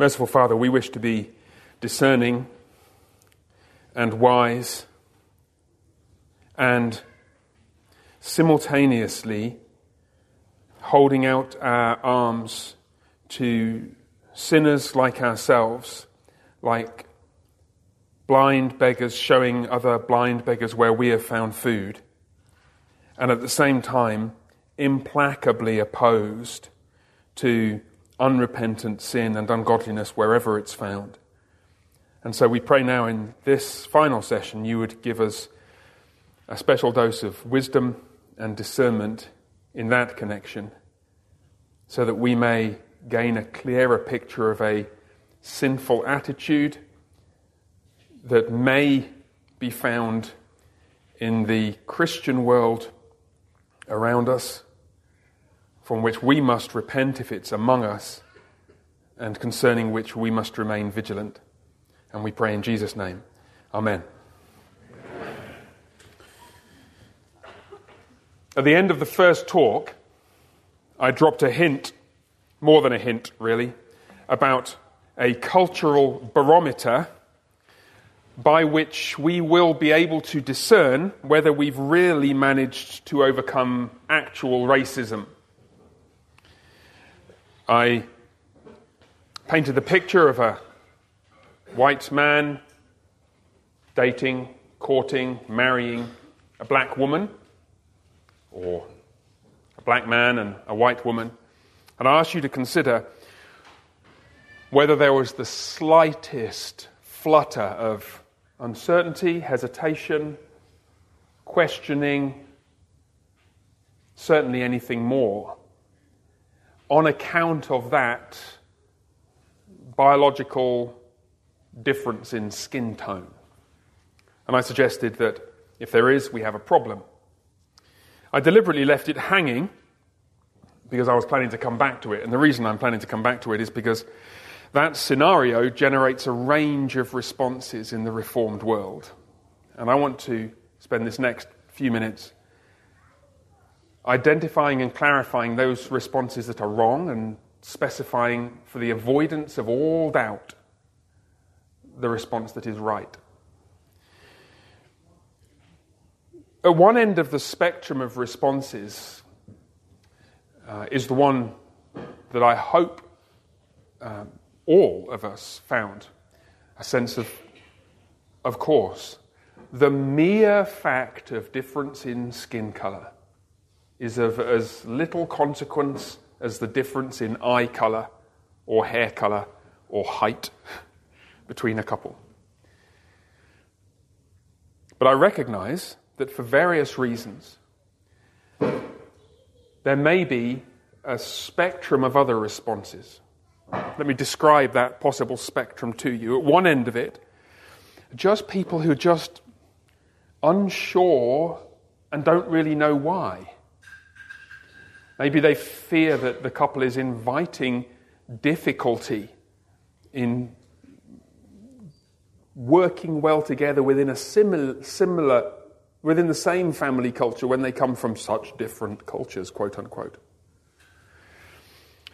Merciful Father, we wish to be discerning and wise and simultaneously holding out our arms to sinners like ourselves, like blind beggars showing other blind beggars where we have found food, and at the same time, implacably opposed to unrepentant sin and ungodliness wherever it's found. And so we pray now in this final session you would give us a special dose of wisdom and discernment in that connection so that we may gain a clearer picture of a sinful attitude that may be found in the Christian world around us, from which we must repent if it's among us, and concerning which we must remain vigilant. And we pray in Jesus' name. Amen. At the end of the first talk, I dropped a hint, more than a hint, really, about a cultural barometer by which we will be able to discern whether we've really managed to overcome actual racism. I painted the picture of a white man dating, courting, marrying a black woman or a black man and a white woman. And I ask you to consider whether there was the slightest flutter of uncertainty, hesitation, questioning, certainly anything more, on account of that biological difference in skin tone. And I suggested that if there is, we have a problem. I deliberately left it hanging because I was planning to come back to it. And the reason I'm planning to come back to it is because that scenario generates a range of responses in the reformed world. And I want to spend this next few minutes identifying and clarifying those responses that are wrong and specifying for the avoidance of all doubt the response that is right. At one end of the spectrum of responses uh, is the one that I hope um, all of us found a sense of, of course, the mere fact of difference in skin color is of as little consequence as the difference in eye color or hair color or height between a couple. But I recognize that for various reasons, there may be a spectrum of other responses. Let me describe that possible spectrum to you. At one end of it, just people who are just unsure and don't really know why. Maybe they fear that the couple is inviting difficulty in working well together within a similar, similar within the same family culture when they come from such different cultures, quote unquote.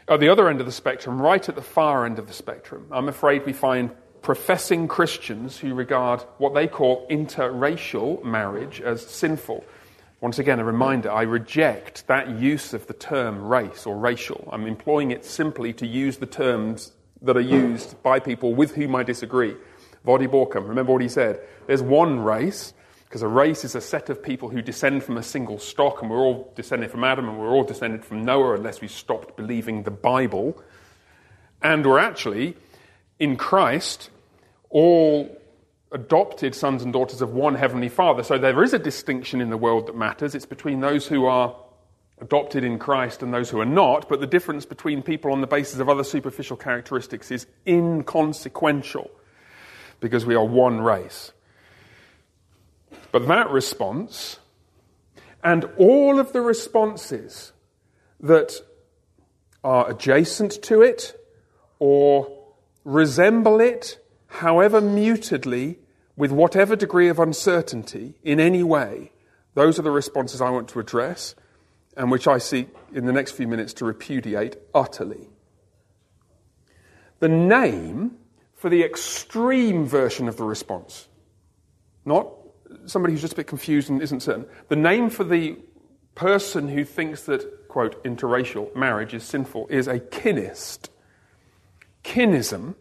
At the other end of the spectrum, right at the far end of the spectrum, I'm afraid we find professing Christians who regard what they call interracial marriage as sinful. Once again, a reminder I reject that use of the term race or racial. I'm employing it simply to use the terms that are used by people with whom I disagree. Voddie Baucham, remember what he said? There's one race, because a race is a set of people who descend from a single stock, and we're all descended from Adam, and we're all descended from Noah, unless we stopped believing the Bible. And we're actually, in Christ, all adopted sons and daughters of one heavenly Father. So there is a distinction in the world that matters. It's between those who are adopted in Christ and those who are not, but the difference between people on the basis of other superficial characteristics is inconsequential because we are one race. But that response and all of the responses that are adjacent to it or resemble it, however mutedly, with whatever degree of uncertainty in any way, those are the responses I want to address and which I seek in the next few minutes to repudiate utterly. the name for the extreme version of the response. Not somebody who's just a bit confused and isn't certain. The name for the person who thinks that, quote, interracial marriage is sinful is a kinist. Kinism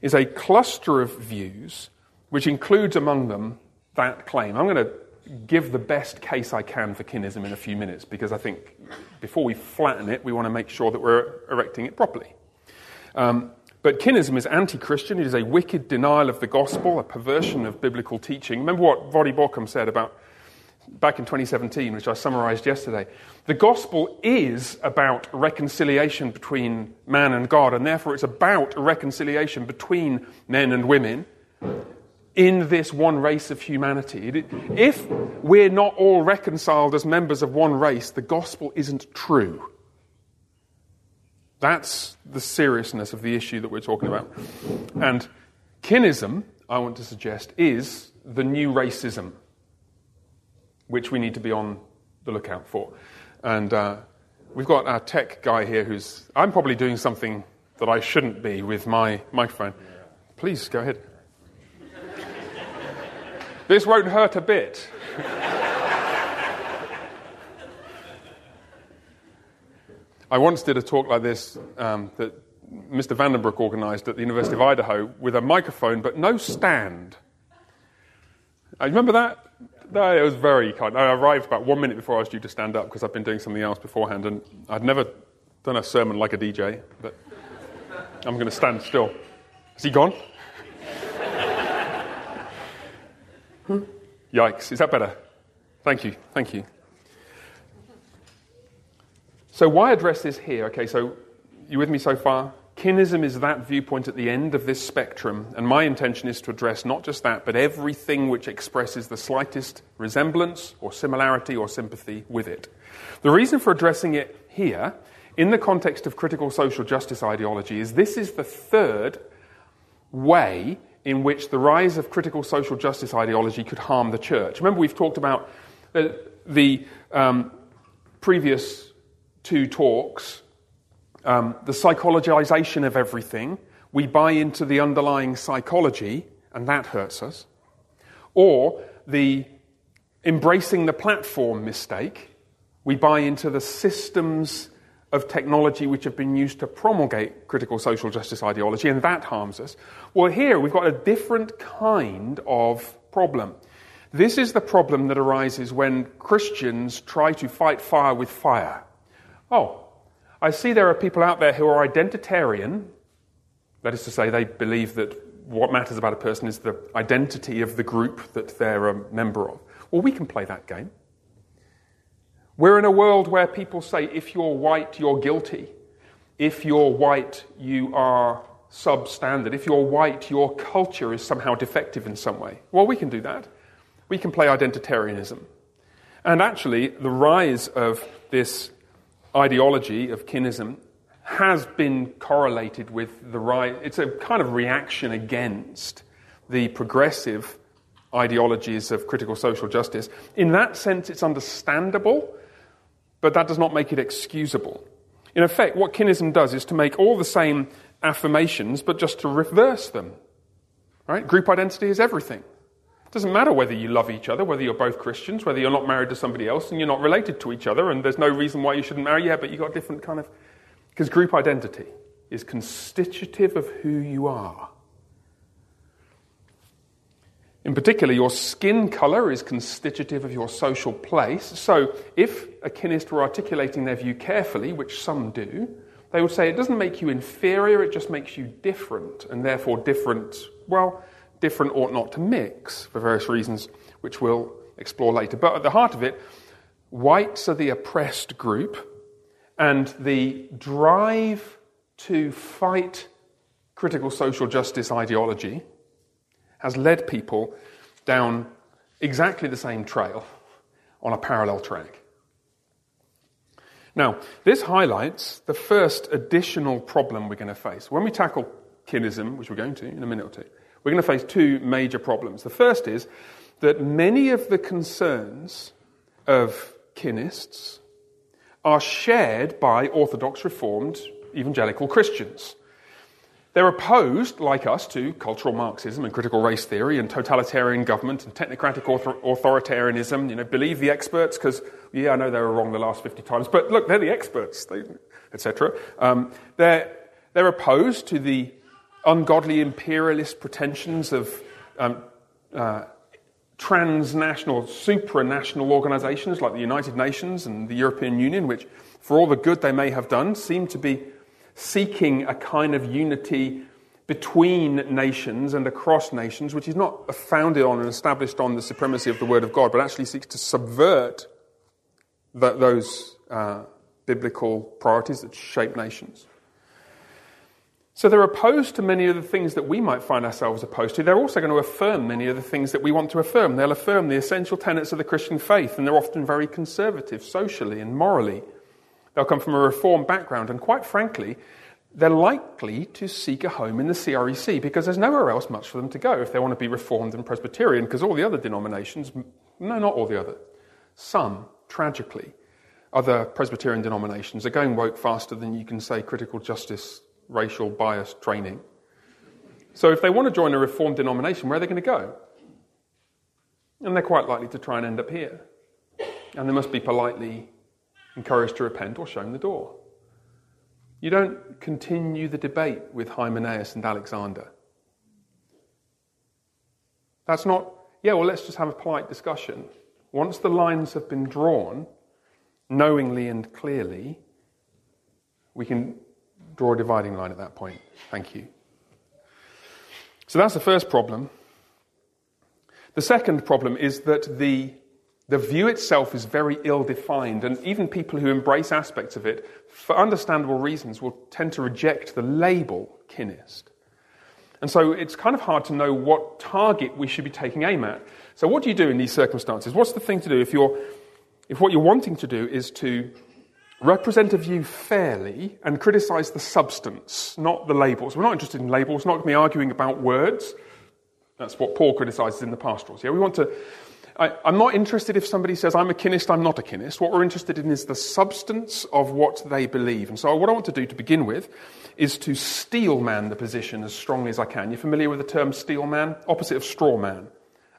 is a cluster of views which includes among them that claim. I'm going to give the best case I can for kinism in a few minutes because I think before we flatten it, we want to make sure that we're erecting it properly. Um, but kinism is anti Christian. It is a wicked denial of the gospel, a perversion of biblical teaching. Remember what Voddie Baucham said about back in 2017, which I summarized yesterday. The gospel is about reconciliation between man and God, and therefore it's about reconciliation between men and women in this one race of humanity. If we're not all reconciled as members of one race, the gospel isn't true. That's the seriousness of the issue that we're talking about. And kinism, I want to suggest, is the new racism which we need to be on the lookout for. And uh, we've got our tech guy here who's, I'm probably doing something that I shouldn't be with my microphone. Please go ahead. This won't hurt a bit. I once did a talk like this um, that Mr. Vandenbroek organized at the University of Idaho with a microphone but no stand. I uh, remember that? No, it was very kind. I arrived about one minute before I was due to stand up because I've been doing something else beforehand, and I'd never done a sermon like a DJ, but I'm going to stand still. Is he gone? Hmm? Yikes. Is that better? Thank you. Thank you. So, why address this here? Okay, so you with me so far? Kinism is that viewpoint at the end of this spectrum, and my intention is to address not just that, but everything which expresses the slightest resemblance or similarity or sympathy with it. The reason for addressing it here, in the context of critical social justice ideology, is this is the third way in which the rise of critical social justice ideology could harm the church. Remember, we've talked about the, the um, previous two talks um, the psychologization of everything. We buy into the underlying psychology, and that hurts us. Or the embracing the platform mistake. We buy into the systems of technology which have been used to promulgate critical social justice ideology, and that harms us. Well, here we've got a different kind of problem. This is the problem that arises when Christians try to fight fire with fire. Oh, I see there are people out there who are identitarian. That is to say, they believe that what matters about a person is the identity of the group that they're a member of. Well, we can play that game. We're in a world where people say if you're white, you're guilty. If you're white, you are substandard. If you're white, your culture is somehow defective in some way. Well, we can do that. We can play identitarianism. And actually, the rise of this ideology of kinism has been correlated with the rise, it's a kind of reaction against the progressive ideologies of critical social justice. In that sense, it's understandable, but that does not make it excusable. In effect, what kinism does is to make all the same affirmations, but just to reverse them. Right? Group identity is everything. It doesn't matter whether you love each other, whether you're both Christians, whether you're not married to somebody else and you're not related to each other, and there's no reason why you shouldn't marry. Yeah, but you've got a different kind of. Because group identity is constitutive of who you are. In particular, your skin color is constitutive of your social place. So, if a kinist were articulating their view carefully, which some do, they would say it doesn't make you inferior, it just makes you different, and therefore different, well, different ought not to mix for various reasons, which we'll explore later. But at the heart of it, whites are the oppressed group, and the drive to fight critical social justice ideology has led people down exactly the same trail on a parallel track. Now, this highlights the first additional problem we're going to face. When we tackle kinism, which we're going to in a minute or two, we're going to face two major problems. The first is that many of the concerns of kinists are shared by Orthodox Reformed evangelical Christians. They're opposed, like us, to cultural Marxism and critical race theory and totalitarian government and technocratic author- authoritarianism. You know, believe the experts because, yeah, I know they were wrong the last 50 times, but look, they're the experts, etc. Um, they're, they're opposed to the ungodly imperialist pretensions of um, uh, transnational, supranational organizations like the United Nations and the European Union, which, for all the good they may have done, seem to be seeking a kind of unity between nations and across nations, which is not founded on and established on the supremacy of the Word of God, but actually seeks to subvert the, those uh, biblical priorities that shape nations. So they're opposed to many of the things that we might find ourselves opposed to. They're also going to affirm many of the things that we want to affirm. They'll affirm the essential tenets of the Christian faith, and they're often very conservative socially and morally. They'll come from a reform background, and quite frankly, they're likely to seek a home in the CREC because there's nowhere else much for them to go if they want to be Reformed and Presbyterian, because all the other denominations, no, not all the other, some, tragically, other Presbyterian denominations are going woke faster than you can say critical justice, racial bias training. So if they want to join a Reformed denomination, where are they going to go? And they're quite likely to try and end up here. And they must be politely encouraged to repent or shown the door. You don't continue the debate with Hymenaeus and Alexander. That's not, yeah, well, let's just have a polite discussion. Once the lines have been drawn, knowingly and clearly, we can draw a dividing line at that point. Thank you. So that's the first problem. The second problem is that the the view itself is very ill defined, and even people who embrace aspects of it, for understandable reasons, will tend to reject the label kinist. And so it's kind of hard to know what target we should be taking aim at. So, what do you do in these circumstances? What's the thing to do if, you're, if what you're wanting to do is to represent a view fairly and criticize the substance, not the labels? We're not interested in labels, not going to be arguing about words. That's what Paul criticizes in the pastorals. Yeah, we want to I, am not interested if somebody says, I'm a kinist, I'm not a kinist. What we're interested in is the substance of what they believe. And so, what I want to do to begin with is to steel man the position as strongly as I can. You're familiar with the term steel man? Opposite of straw man.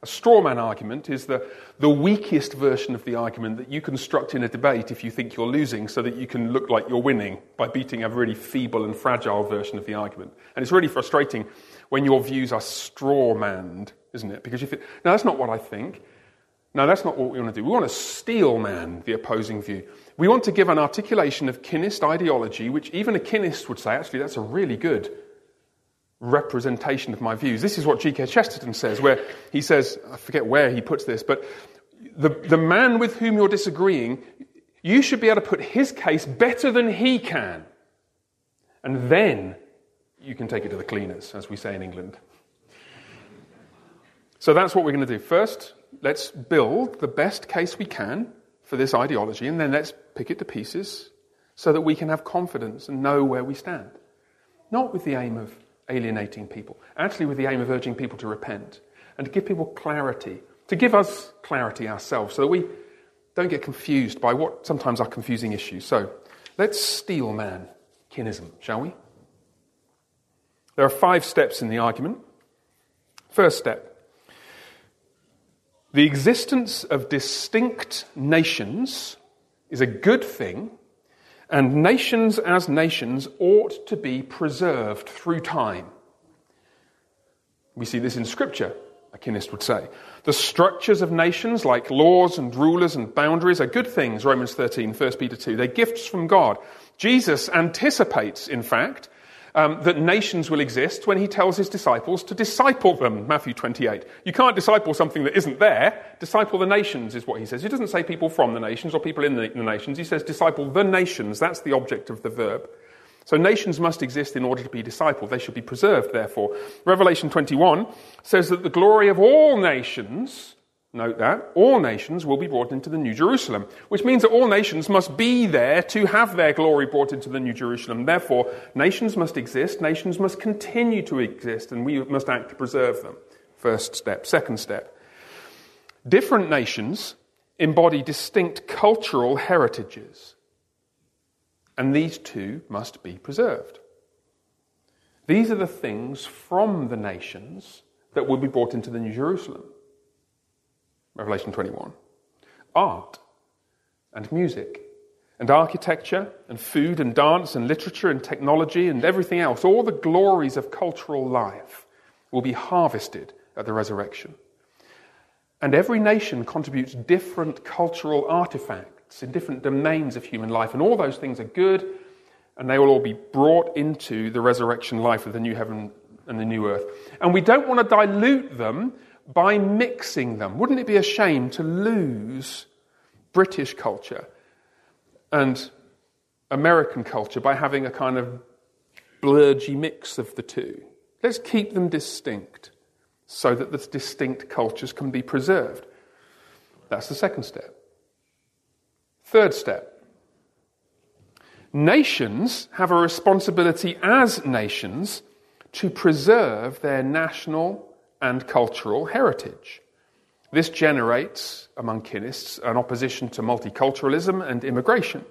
A straw man argument is the, the weakest version of the argument that you construct in a debate if you think you're losing so that you can look like you're winning by beating a really feeble and fragile version of the argument. And it's really frustrating when your views are straw manned, isn't it? Because you think, no, that's not what I think. No, that's not what we want to do. We want to steel man the opposing view. We want to give an articulation of kinist ideology, which even a kinist would say, actually, that's a really good representation of my views. This is what G.K. Chesterton says, where he says, I forget where he puts this, but the, the man with whom you're disagreeing, you should be able to put his case better than he can. And then you can take it to the cleaners, as we say in England. So that's what we're going to do. First, let's build the best case we can for this ideology, and then let's pick it to pieces so that we can have confidence and know where we stand. Not with the aim of alienating people, actually, with the aim of urging people to repent and to give people clarity, to give us clarity ourselves so that we don't get confused by what sometimes are confusing issues. So let's steel man kinism, shall we? There are five steps in the argument. First step the existence of distinct nations is a good thing, and nations as nations ought to be preserved through time. We see this in Scripture, a kinist would say. The structures of nations, like laws and rulers and boundaries, are good things, Romans 13, 1 Peter 2. They're gifts from God. Jesus anticipates, in fact, um, that nations will exist when he tells his disciples to disciple them, Matthew 28. You can't disciple something that isn't there. Disciple the nations is what he says. He doesn't say people from the nations or people in the, the nations. He says disciple the nations. That's the object of the verb. So nations must exist in order to be discipled. They should be preserved, therefore. Revelation 21 says that the glory of all nations Note that all nations will be brought into the New Jerusalem, which means that all nations must be there to have their glory brought into the New Jerusalem. Therefore, nations must exist, nations must continue to exist, and we must act to preserve them. First step. Second step. Different nations embody distinct cultural heritages, and these too must be preserved. These are the things from the nations that will be brought into the New Jerusalem. Revelation 21. Art and music and architecture and food and dance and literature and technology and everything else, all the glories of cultural life will be harvested at the resurrection. And every nation contributes different cultural artifacts in different domains of human life, and all those things are good, and they will all be brought into the resurrection life of the new heaven and the new earth. And we don't want to dilute them by mixing them. Wouldn't it be a shame to lose British culture and American culture by having a kind of blurgy mix of the two? Let's keep them distinct so that the distinct cultures can be preserved. That's the second step. Third step. Nations have a responsibility as nations to preserve their national and cultural heritage. This generates, among kinists, an opposition to multiculturalism and immigration.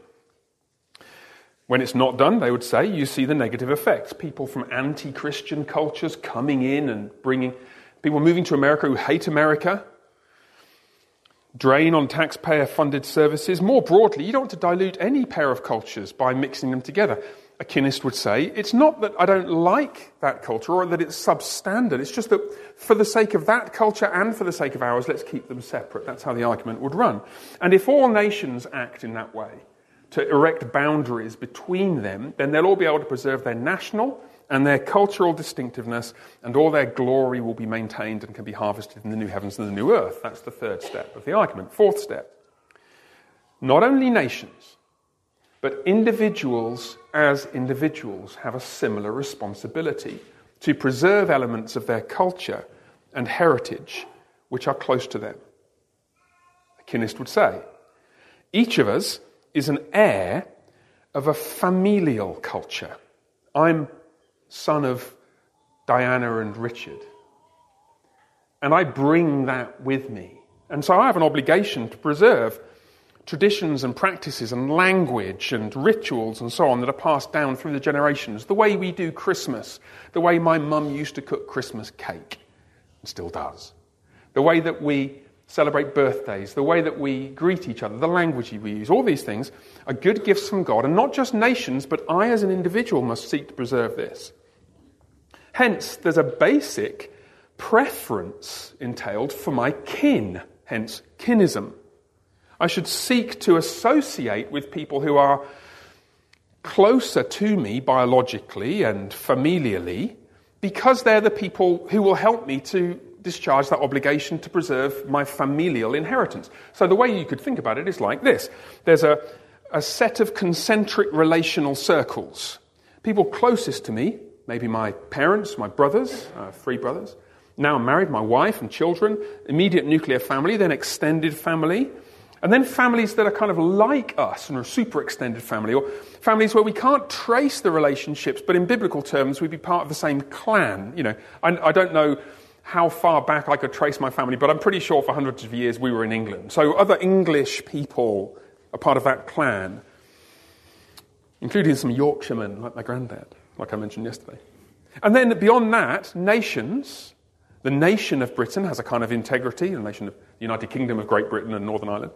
When it's not done, they would say, you see the negative effects. People from anti Christian cultures coming in and bringing people moving to America who hate America, drain on taxpayer funded services. More broadly, you don't want to dilute any pair of cultures by mixing them together a kinist would say, it's not that I don't like that culture or that it's substandard. It's just that for the sake of that culture and for the sake of ours, let's keep them separate. That's how the argument would run. And if all nations act in that way, to erect boundaries between them, then they'll all be able to preserve their national and their cultural distinctiveness, and all their glory will be maintained and can be harvested in the new heavens and the new earth. That's the third step of the argument. Fourth step. Not only nations, but individuals, as individuals, have a similar responsibility to preserve elements of their culture and heritage which are close to them. A kinist would say each of us is an heir of a familial culture. I'm son of Diana and Richard. And I bring that with me. And so I have an obligation to preserve traditions and practices and language and rituals and so on that are passed down through the generations. The way we do Christmas, the way my mum used to cook Christmas cake and still does, the way that we celebrate birthdays, the way that we greet each other, the language we use, all these things are good gifts from God. And not just nations, but I as an individual must seek to preserve this. Hence, there's a basic preference entailed for my kin, hence kinism. I should seek to associate with people who are closer to me biologically and familially because they're the people who will help me to discharge that obligation to preserve my familial inheritance. So the way you could think about it is like this there's a, a set of concentric relational circles. People closest to me, maybe my parents, my brothers, uh, three brothers. Now I'm married, my wife and children, immediate nuclear family, then extended family, and then families that are kind of like us and are a super extended family, or families where we can't trace the relationships, but in biblical terms, we'd be part of the same clan. You know, I, I don't know how far back I could trace my family, but I'm pretty sure for hundreds of years we were in England. So other English people are part of that clan, including some Yorkshiremen like my granddad, like I mentioned yesterday. And then beyond that, nations. The nation of Britain has a kind of integrity, the nation of the United Kingdom of Great Britain and Northern Ireland.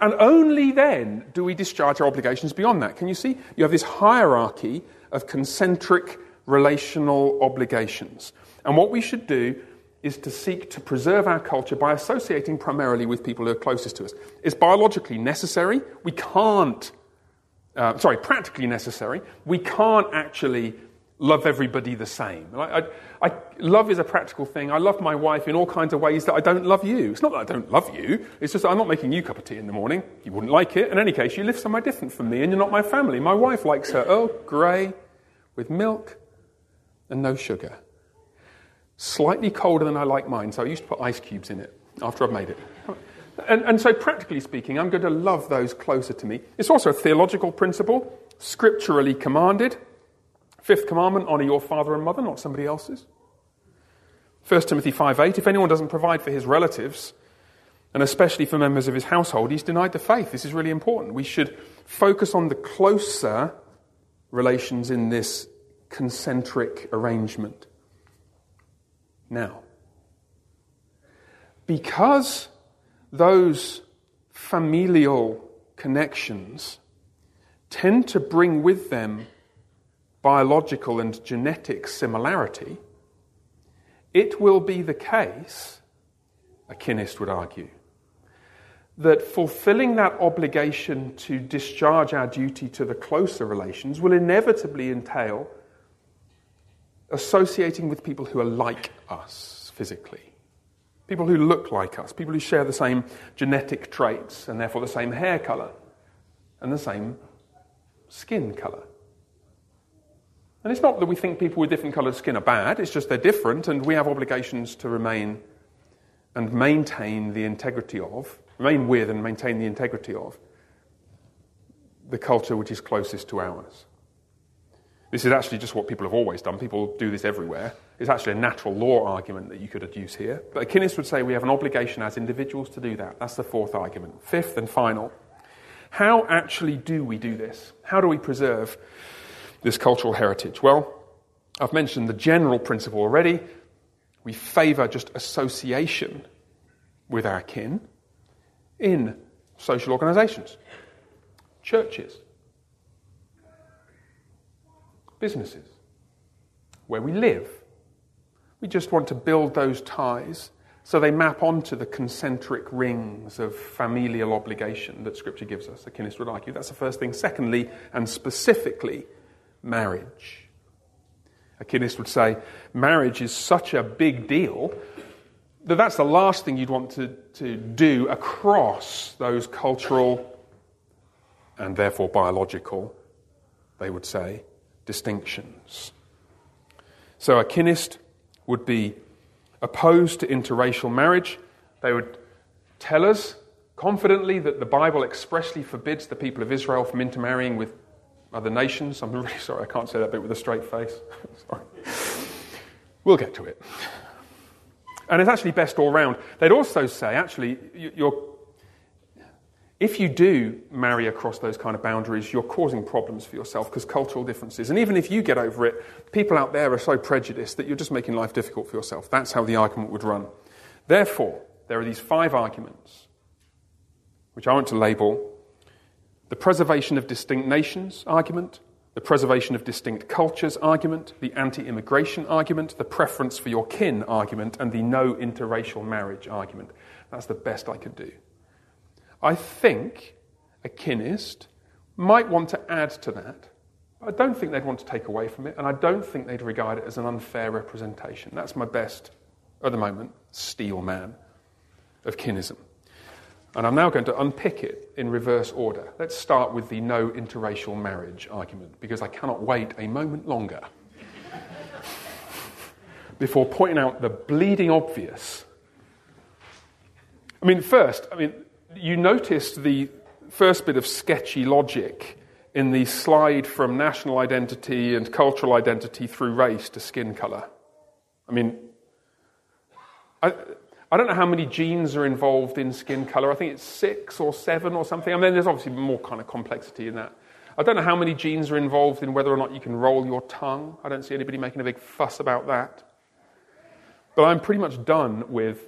And only then do we discharge our obligations beyond that. Can you see? You have this hierarchy of concentric relational obligations. And what we should do is to seek to preserve our culture by associating primarily with people who are closest to us. It's biologically necessary. We can't, uh, sorry, practically necessary. We can't actually love everybody the same. I, I, love is a practical thing. I love my wife in all kinds of ways that I don't love you. It's not that I don't love you, it's just I'm not making you a cup of tea in the morning. You wouldn't like it. In any case, you live somewhere different from me and you're not my family. My wife likes her Earl Grey with milk and no sugar. Slightly colder than I like mine, so I used to put ice cubes in it after I've made it. And, and so, practically speaking, I'm going to love those closer to me. It's also a theological principle, scripturally commanded. Fifth commandment honor your father and mother, not somebody else's. 1 Timothy 5:8 If anyone doesn't provide for his relatives, and especially for members of his household, he's denied the faith. This is really important. We should focus on the closer relations in this concentric arrangement. Now, because those familial connections tend to bring with them biological and genetic similarity, it will be the case, a kinist would argue, that fulfilling that obligation to discharge our duty to the closer relations will inevitably entail associating with people who are like us physically. People who look like us, people who share the same genetic traits and therefore the same hair color and the same skin color. And it's not that we think people with different colored skin are bad, it's just they're different and we have obligations to remain and maintain the integrity of, remain with and maintain the integrity of the culture which is closest to ours. This is actually just what people have always done. People do this everywhere. It's actually a natural law argument that you could adduce here. But a kinist would say we have an obligation as individuals to do that. That's the fourth argument. Fifth and final. How actually do we do this? How do we preserve this cultural heritage? Well, I've mentioned the general principle already. We favour just association with our kin in social organisations, churches, businesses, where we live. We just want to build those ties so they map onto the concentric rings of familial obligation that Scripture gives us. The kinist would argue that's the first thing. Secondly, and specifically, marriage. A kinist would say marriage is such a big deal that that's the last thing you'd want to, to do across those cultural and therefore biological, they would say, distinctions. So a kinist would be opposed to interracial marriage. They would tell us confidently that the Bible expressly forbids the people of Israel from intermarrying with other nations. I'm really sorry, I can't say that bit with a straight face. sorry. We'll get to it. And it's actually best all round. They'd also say, actually, you're if you do marry across those kind of boundaries, you're causing problems for yourself because cultural differences. And even if you get over it, people out there are so prejudiced that you're just making life difficult for yourself. That's how the argument would run. Therefore, there are these five arguments, which I want to label the preservation of distinct nations argument, the preservation of distinct cultures argument, the anti immigration argument, the preference for your kin argument, and the no interracial marriage argument. That's the best I could do. I think a kinist might want to add to that. I don't think they'd want to take away from it, and I don't think they'd regard it as an unfair representation. That's my best, at the moment, steel man of kinism. And I'm now going to unpick it in reverse order. Let's start with the no interracial marriage argument, because I cannot wait a moment longer before pointing out the bleeding obvious. I mean, first, I mean, you noticed the first bit of sketchy logic in the slide from national identity and cultural identity through race to skin color. I mean, I, I don't know how many genes are involved in skin color. I think it's six or seven or something. I mean, there's obviously more kind of complexity in that. I don't know how many genes are involved in whether or not you can roll your tongue. I don't see anybody making a big fuss about that. But I'm pretty much done with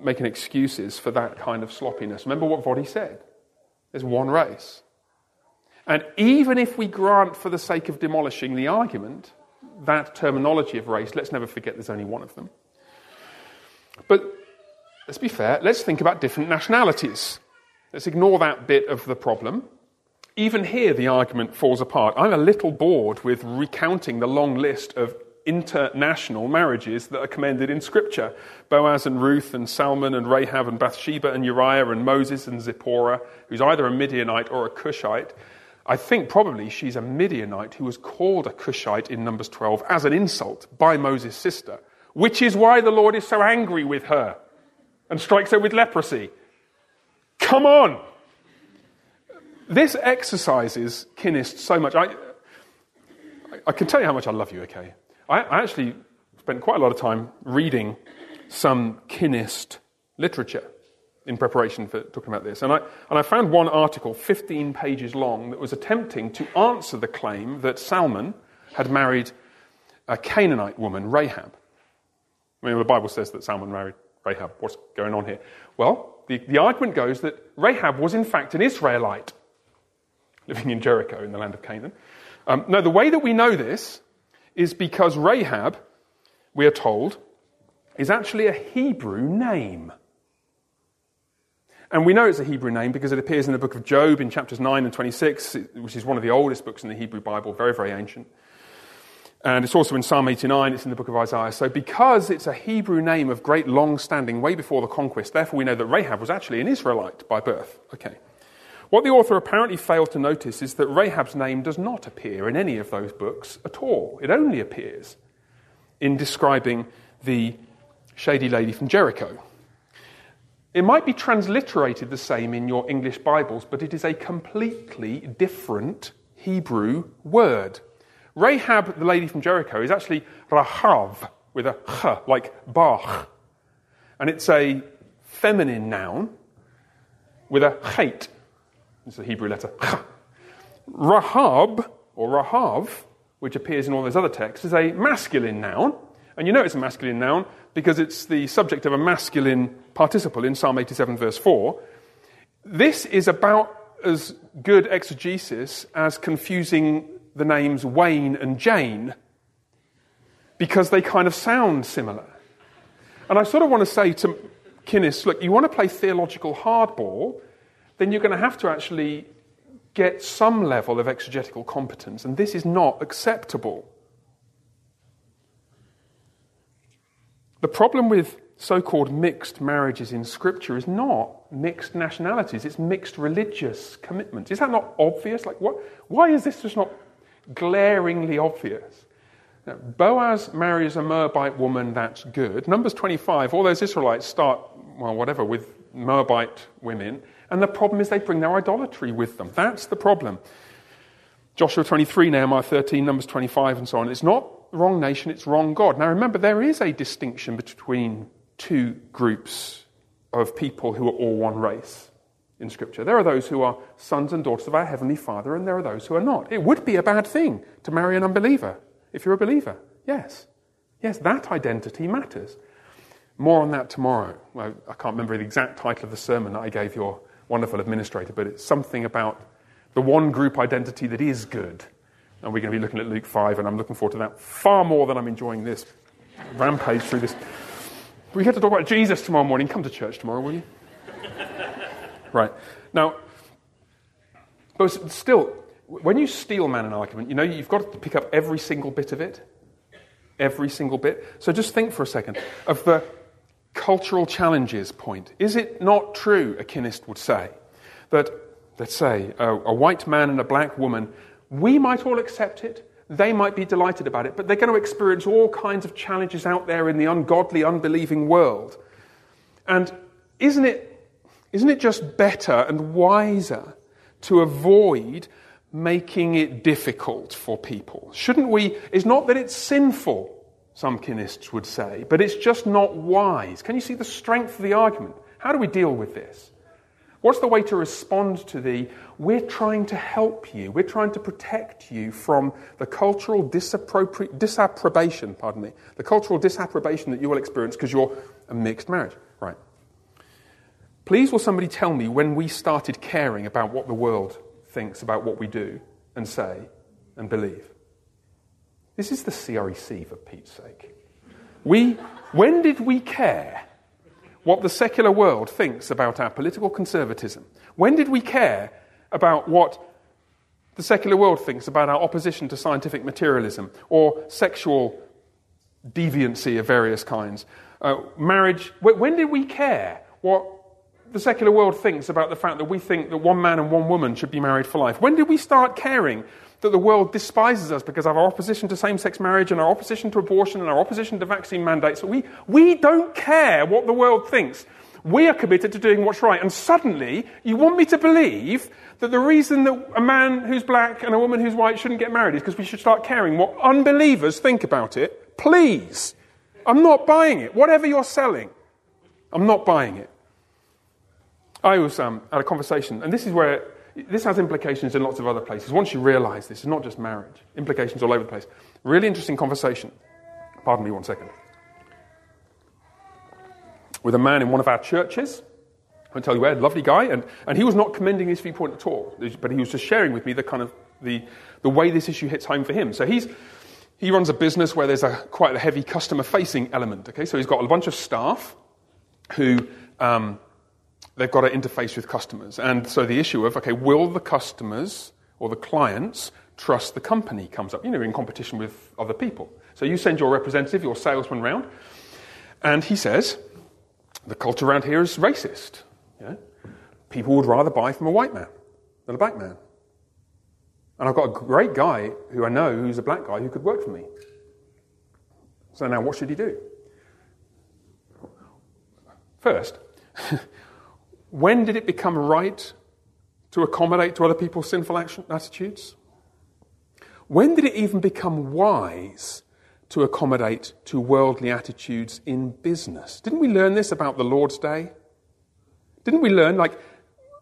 making excuses for that kind of sloppiness. Remember what Voddie said there's one race. And even if we grant, for the sake of demolishing the argument, that terminology of race, let's never forget there's only one of them. But let's be fair, let's think about different nationalities. Let's ignore that bit of the problem. Even here, the argument falls apart. I'm a little bored with recounting the long list of international marriages that are commended in Scripture Boaz and Ruth, and Salmon and Rahab and Bathsheba and Uriah and Moses and Zipporah, who's either a Midianite or a Cushite. I think probably she's a Midianite who was called a Cushite in Numbers 12 as an insult by Moses' sister, which is why the Lord is so angry with her and strikes her with leprosy. Come on! This exercises kinist so much. I, I can tell you how much I love you, okay? I, I actually spent quite a lot of time reading some kinist literature in preparation for talking about this. And I, and I found one article, 15 pages long, that was attempting to answer the claim that Salmon had married a Canaanite woman, Rahab. I mean, the Bible says that Salmon married Rahab. What's going on here? Well, the, the argument goes that Rahab was in fact an Israelite living in Jericho in the land of Canaan. Um, no, the way that we know this is because Rahab, we are told, is actually a Hebrew name. And we know it's a Hebrew name because it appears in the book of Job in chapters 9 and 26, which is one of the oldest books in the Hebrew Bible, very, very ancient. And it's also in Psalm 89, it's in the book of Isaiah. So, because it's a Hebrew name of great long standing, way before the conquest, therefore we know that Rahab was actually an Israelite by birth. Okay. What the author apparently failed to notice is that Rahab's name does not appear in any of those books at all. It only appears in describing the shady lady from Jericho. It might be transliterated the same in your English Bibles, but it is a completely different Hebrew word. Rahab, the lady from Jericho, is actually Rahav with a ch, like Bach. And it's a feminine noun with a chait. It's a Hebrew letter. ch. Rahab, or Rahav, which appears in all those other texts, is a masculine noun. And you know it's a masculine noun because it's the subject of a masculine participle in Psalm 87, verse 4. This is about as good exegesis as confusing the names Wayne and Jane because they kind of sound similar. And I sort of want to say to kinists, look, you want to play theological hardball, then you're going to have to actually get some level of exegetical competence, and this is not acceptable. The problem with so called mixed marriages in Scripture is not mixed nationalities, it's mixed religious commitments. Is that not obvious? Like, what, why is this just not glaringly obvious. Boaz marries a Moabite woman, that's good. Numbers 25, all those Israelites start, well, whatever, with Moabite women, and the problem is they bring their idolatry with them. That's the problem. Joshua 23, Nehemiah 13, Numbers 25, and so on. It's not wrong nation, it's wrong God. Now remember, there is a distinction between two groups of people who are all one race in Scripture. There are those who are sons and daughters of our Heavenly Father, and there are those who are not. It would be a bad thing to marry an unbeliever if you're a believer. Yes. Yes, that identity matters. More on that tomorrow. Well, I can't remember the exact title of the sermon that I gave your wonderful administrator, but it's something about the one group identity that is good. And we're going to be looking at Luke 5, and I'm looking forward to that far more than I'm enjoying this rampage through this. We get to talk about Jesus tomorrow morning. Come to church tomorrow, will you? Right. Now, but still, when you steel man an argument, you know, you've got to pick up every single bit of it. Every single bit. So just think for a second of the cultural challenges point. Is it not true, a kinist would say, that, let's say, a, a white man and a black woman, we might all accept it, they might be delighted about it, but they're going to experience all kinds of challenges out there in the ungodly, unbelieving world. And isn't it isn't it just better and wiser to avoid making it difficult for people? Shouldn't we? It's not that it's sinful, some kinists would say, but it's just not wise. Can you see the strength of the argument? How do we deal with this? What's the way to respond to the, we're trying to help you, we're trying to protect you from the cultural disapprobation, pardon me, the cultural disapprobation that you will experience because you're a mixed marriage? Please, will somebody tell me when we started caring about what the world thinks about what we do and say and believe? This is the CREC, for Pete's sake. We, when did we care what the secular world thinks about our political conservatism? When did we care about what the secular world thinks about our opposition to scientific materialism or sexual deviancy of various kinds? Uh, marriage, when did we care what the secular world thinks about the fact that we think that one man and one woman should be married for life? When did we start caring that the world despises us because of our opposition to same sex marriage and our opposition to abortion and our opposition to vaccine mandates? We, we don't care what the world thinks. We are committed to doing what's right. And suddenly, you want me to believe that the reason that a man who's black and a woman who's white shouldn't get married is because we should start caring what unbelievers think about it? Please. I'm not buying it. Whatever you're selling, I'm not buying it. I was um, at a conversation, and this is where this has implications in lots of other places. Once you realize this, it's not just marriage, implications all over the place. Really interesting conversation. Pardon me one second. With a man in one of our churches. I'll tell you where, lovely guy, and, and he was not commending his viewpoint at all, but he was just sharing with me the kind of the, the way this issue hits home for him. So he's, he runs a business where there's a quite a heavy customer facing element. Okay, so he's got a bunch of staff who um, they've got to interface with customers, and so the issue of okay, will the customers or the clients trust the company comes up. You know, in competition with other people. So you send your representative, your salesman round, and he says the culture around here is racist. Yeah? People would rather buy from a white man than a black man. And I've got a great guy who I know who's a black guy who could work for me. So now what should he do? First, when did it become right to accommodate to other people's sinful action, attitudes? When did it even become wise to accommodate to worldly attitudes in business? Didn't we learn this about the Lord's Day? Didn't we learn, like,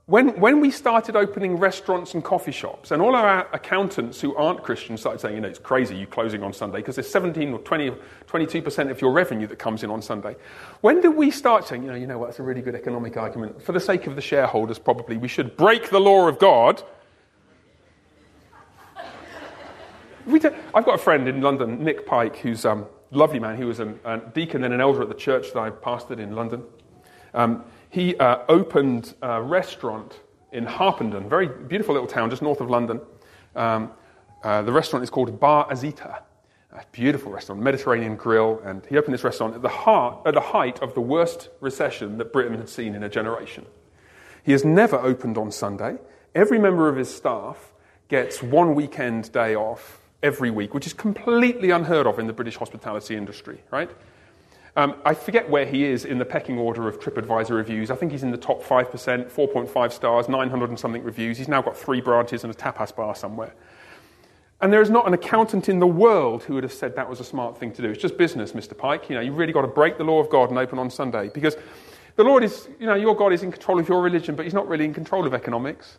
when, when we started opening restaurants and coffee shops, and all our accountants who aren't Christians started saying, you know, it's crazy you closing on Sunday because there's 17 or 20, 22% of your revenue that comes in on Sunday. When did we start saying, you know, you know what, that's a really good economic argument. For the sake of the shareholders, probably, we should break the law of God. I've got a friend in London, Nick Pike, who's a um, lovely man. He was a, a deacon and an elder at the church that I pastored in London. Um, he uh, opened a restaurant in Harpenden, very beautiful little town just north of London. Um, uh, the restaurant is called Bar Azita, a beautiful restaurant, Mediterranean grill, and he opened this restaurant at the, heart, at the height of the worst recession that Britain had seen in a generation. He has never opened on Sunday. Every member of his staff gets one weekend day off every week, which is completely unheard of in the British hospitality industry, right? Um, I forget where he is in the pecking order of TripAdvisor reviews. I think he's in the top 5%, 4.5 stars, 900 and something reviews. He's now got three branches and a tapas bar somewhere. And there is not an accountant in the world who would have said that was a smart thing to do. It's just business, Mr. Pike. You know, you've really got to break the law of God and open on Sunday. Because the Lord is, you know, your God is in control of your religion, but he's not really in control of economics.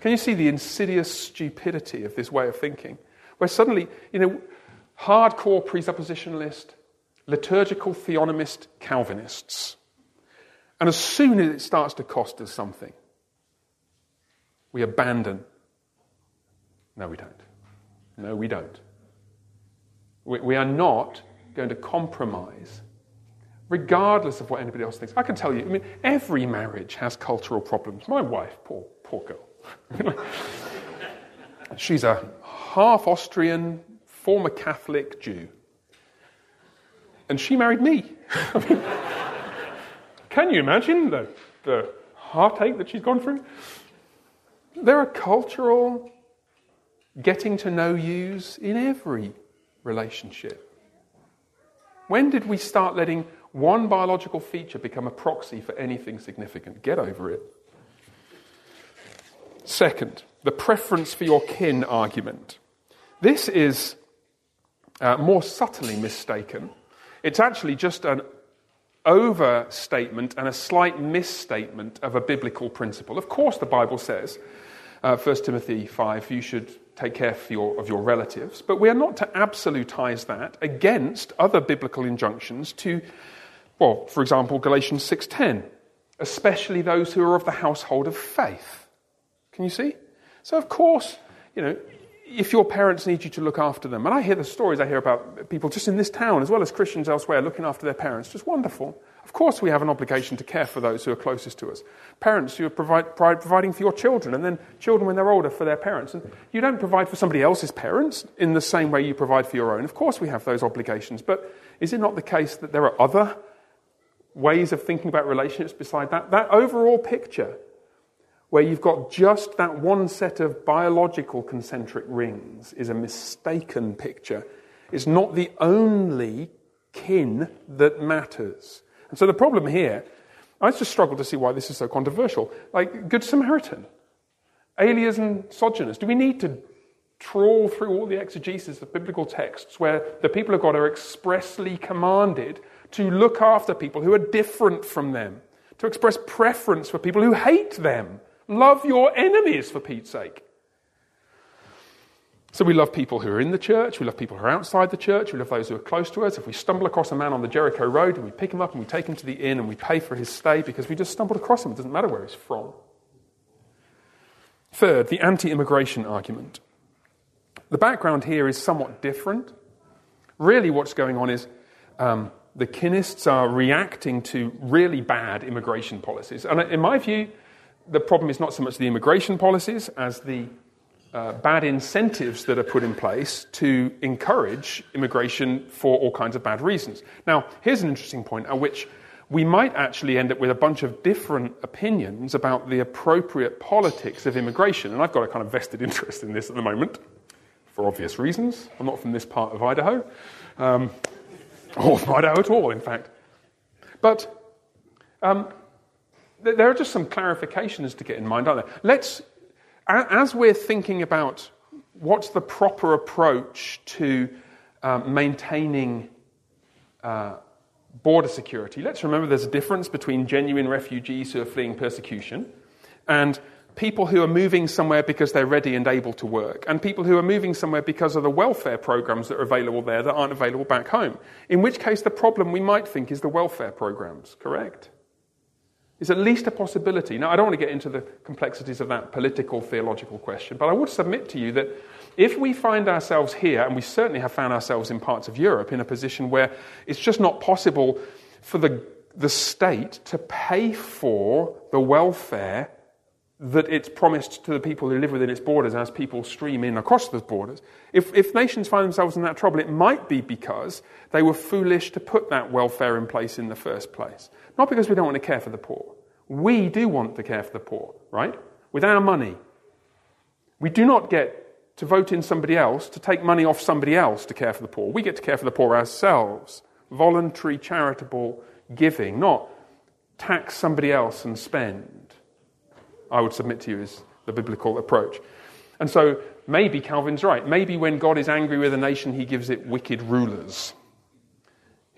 Can you see the insidious stupidity of this way of thinking? Where suddenly, you know, hardcore presuppositionalist, liturgical theonomist Calvinists. And as soon as it starts to cost us something, we abandon. No, we don't. No, we don't. We, we are not going to compromise, regardless of what anybody else thinks. I can tell you, I mean, every marriage has cultural problems. My wife, poor, poor girl. She's a half Austrian, former Catholic Jew. And she married me. Can you imagine the, the heartache that she's gone through? There are cultural getting to know yous in every relationship. When did we start letting one biological feature become a proxy for anything significant? Get over it. Second, the preference for your kin argument. This is uh, more subtly mistaken. It's actually just an overstatement and a slight misstatement of a biblical principle. Of course, the Bible says, uh, 1 Timothy 5, you should take care your, of your relatives, but we are not to absolutize that against other biblical injunctions to, well, for example, Galatians 6.10, especially those who are of the household of faith. Can you see? So, of course, you know, if your parents need you to look after them, and I hear the stories I hear about people just in this town as well as Christians elsewhere looking after their parents, just wonderful. Of course, we have an obligation to care for those who are closest to us. Parents who are provide, providing for your children, and then children when they're older for their parents. And you don't provide for somebody else's parents in the same way you provide for your own. Of course, we have those obligations. But is it not the case that there are other ways of thinking about relationships beside that? That overall picture where you've got just that one set of biological concentric rings is a mistaken picture. It's not the only kin that matters. And so the problem here, I just struggle to see why this is so controversial. Like Good Samaritan, alias and sojourners. Do we need to trawl through all the exegesis of biblical texts where the people of God are expressly commanded to look after people who are different from them, to express preference for people who hate them? Love your enemies, for Pete's sake. So we love people who are in the church, we love people who are outside the church, we love those who are close to us. If we stumble across a man on the Jericho Road and we pick him up and we take him to the inn and we pay for his stay because we just stumbled across him, it doesn't matter where he's from. Third, the anti immigration argument. The background here is somewhat different. Really, what's going on is um, the Kinists are reacting to really bad immigration policies. And in my view, the problem is not so much the immigration policies as the uh, bad incentives that are put in place to encourage immigration for all kinds of bad reasons. Now, here's an interesting point at which we might actually end up with a bunch of different opinions about the appropriate politics of immigration. And I've got a kind of vested interest in this at the moment, for obvious reasons. I'm not from this part of Idaho, um, or Idaho at all, in fact. But um, there are just some clarifications to get in mind, aren't there? Let's as we're thinking about what's the proper approach to uh, maintaining uh, border security, let's remember there's a difference between genuine refugees who are fleeing persecution and people who are moving somewhere because they're ready and able to work, and people who are moving somewhere because of the welfare programs that are available there that aren't available back home. In which case, the problem we might think is the welfare programs, correct? Is at least a possibility. Now, I don't want to get into the complexities of that political, theological question, but I would submit to you that if we find ourselves here, and we certainly have found ourselves in parts of Europe, in a position where it's just not possible for the, the state to pay for the welfare that it's promised to the people who live within its borders as people stream in across those borders. If, if nations find themselves in that trouble, it might be because they were foolish to put that welfare in place in the first place. Not because we don't want to care for the poor. We do want to care for the poor, right? With our money. We do not get to vote in somebody else to take money off somebody else to care for the poor. We get to care for the poor ourselves. Voluntary charitable giving, not tax somebody else and spend. I would submit to you is the biblical approach. And so maybe Calvin's right. Maybe when God is angry with a nation, he gives it wicked rulers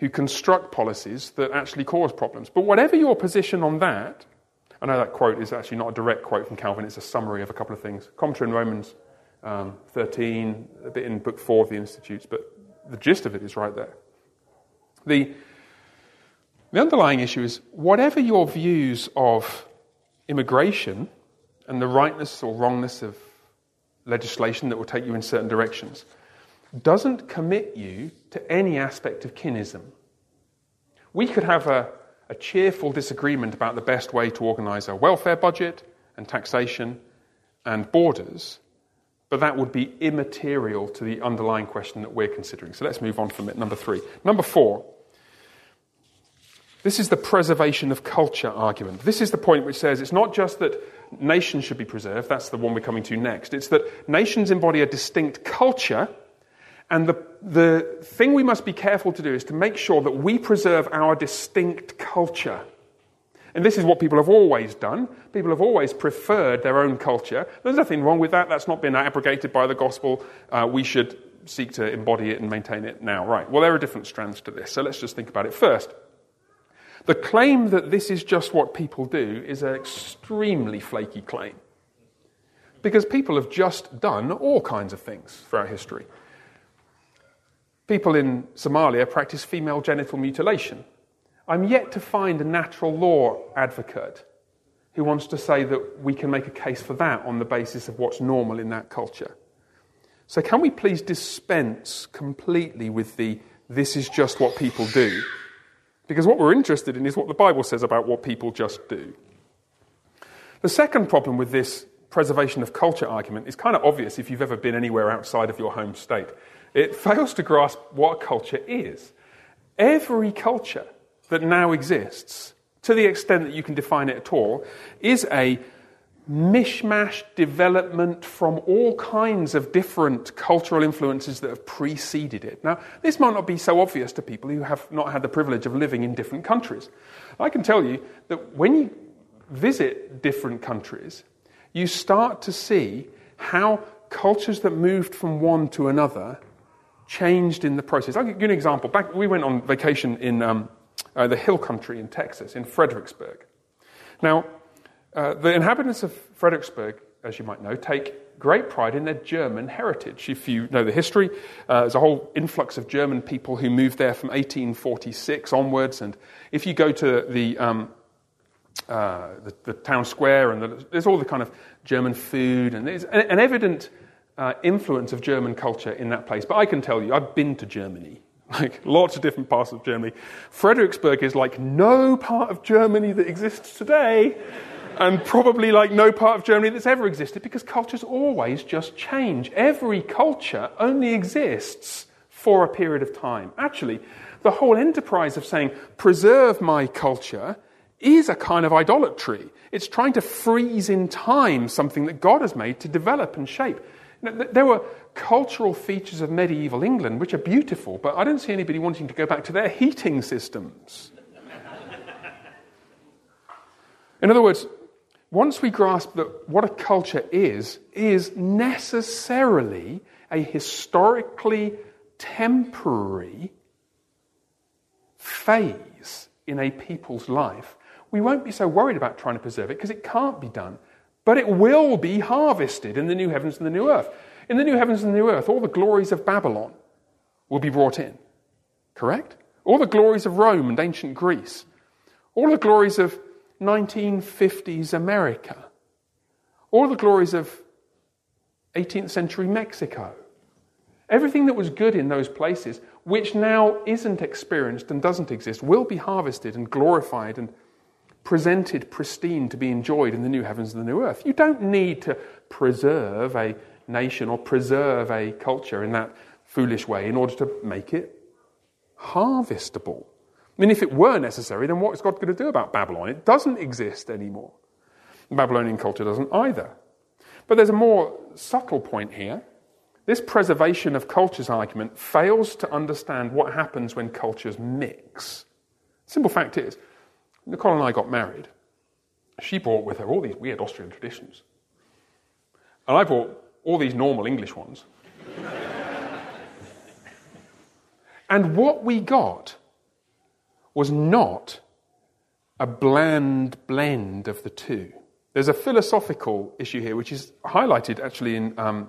who construct policies that actually cause problems. But whatever your position on that, I know that quote is actually not a direct quote from Calvin, it's a summary of a couple of things. Commentary in Romans um, 13, a bit in book 4 of the Institutes, but the gist of it is right there. The, the underlying issue is whatever your views of immigration and the rightness or wrongness of legislation that will take you in certain directions, doesn't commit you to any aspect of kinism. We could have a, a cheerful disagreement about the best way to organize our welfare budget and taxation and borders, but that would be immaterial to the underlying question that we're considering. So let's move on from it. Number three. Number four. This is the preservation of culture argument. This is the point which says it's not just that nations should be preserved, that's the one we're coming to next. It's that nations embody a distinct culture and the, the thing we must be careful to do is to make sure that we preserve our distinct culture. And this is what people have always done. People have always preferred their own culture. There's nothing wrong with that. That's not been abrogated by the gospel. Uh, we should seek to embody it and maintain it now. Right. Well, there are different strands to this. So let's just think about it first. The claim that this is just what people do is an extremely flaky claim. Because people have just done all kinds of things throughout history. People in Somalia practice female genital mutilation. I'm yet to find a natural law advocate who wants to say that we can make a case for that on the basis of what's normal in that culture. So, can we please dispense completely with the this is just what people do? Because what we're interested in is what the Bible says about what people just do. The second problem with this preservation of culture argument is kind of obvious if you've ever been anywhere outside of your home state. It fails to grasp what culture is. Every culture that now exists, to the extent that you can define it at all, is a mishmash development from all kinds of different cultural influences that have preceded it. Now, this might not be so obvious to people who have not had the privilege of living in different countries. I can tell you that when you visit different countries, you start to see how cultures that moved from one to another changed in the process. I'll give you an example. Back, we went on vacation in um, uh, the hill country in Texas, in Fredericksburg. Now, uh, the inhabitants of Fredericksburg as you might know, take great pride in their German heritage. If you know the history, uh, there's a whole influx of German people who moved there from 1846 onwards. And if you go to the, um, uh, the, the, town square, and the, there's all the kind of German food, and there's an, an evident uh, influence of German culture in that place. But I can tell you, I've been to Germany. Like lots of different parts of Germany. Fredericksburg is like no part of Germany that exists today and probably like no part of Germany that's ever existed because cultures always just change. Every culture only exists for a period of time. Actually, the whole enterprise of saying, preserve my culture, is a kind of idolatry. It's trying to freeze in time something that God has made to develop and shape. There were cultural features of medieval England which are beautiful, but I don't see anybody wanting to go back to their heating systems. In other words, once we grasp that what a culture is, is necessarily a historically temporary phase in a people's life, we won't be so worried about trying to preserve it because it can't be done. But it will be harvested in the new heavens and the new earth. In the new heavens and the new earth, all the glories of Babylon will be brought in. Correct? All the glories of Rome and ancient Greece. All the glories of 1950s America. All the glories of 18th century Mexico. Everything that was good in those places, which now isn't experienced and doesn't exist, will be harvested and glorified and presented pristine to be enjoyed in the new heavens and the new earth. You don't need to preserve a nation or preserve a culture in that foolish way in order to make it harvestable. I mean, if it were necessary, then what is God going to do about Babylon? It doesn't exist anymore. The Babylonian culture doesn't either. But there's a more subtle point here. This preservation of cultures argument fails to understand what happens when cultures mix. Simple fact is, Nicole and I got married. She brought with her all these weird Austrian traditions. And I brought all these normal English ones. and what we got was not a bland blend of the two. There's a philosophical issue here, which is highlighted actually in um,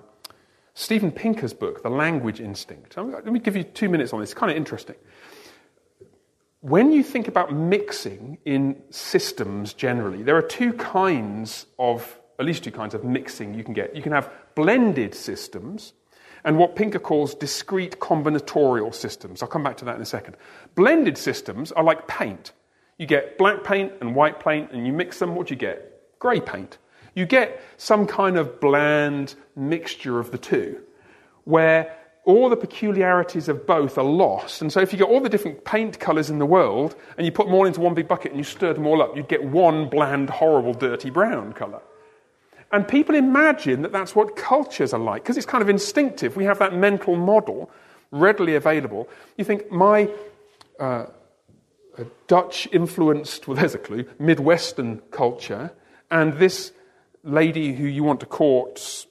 Steven Pinker's book, The Language Instinct. Let me give you two minutes on this. It's kind of interesting. When you think about mixing in systems generally, there are two kinds of, at least two kinds of mixing you can get. You can have blended systems, and what Pinker calls discrete combinatorial systems. I'll come back to that in a second. Blended systems are like paint. You get black paint and white paint, and you mix them, what do you get? Grey paint. You get some kind of bland mixture of the two, where all the peculiarities of both are lost. And so, if you get all the different paint colours in the world and you put them all into one big bucket and you stir them all up, you'd get one bland, horrible, dirty brown colour. And people imagine that that's what cultures are like because it's kind of instinctive. We have that mental model readily available. You think, my uh, Dutch influenced, well, there's a clue, Midwestern culture, and this lady who you want to court,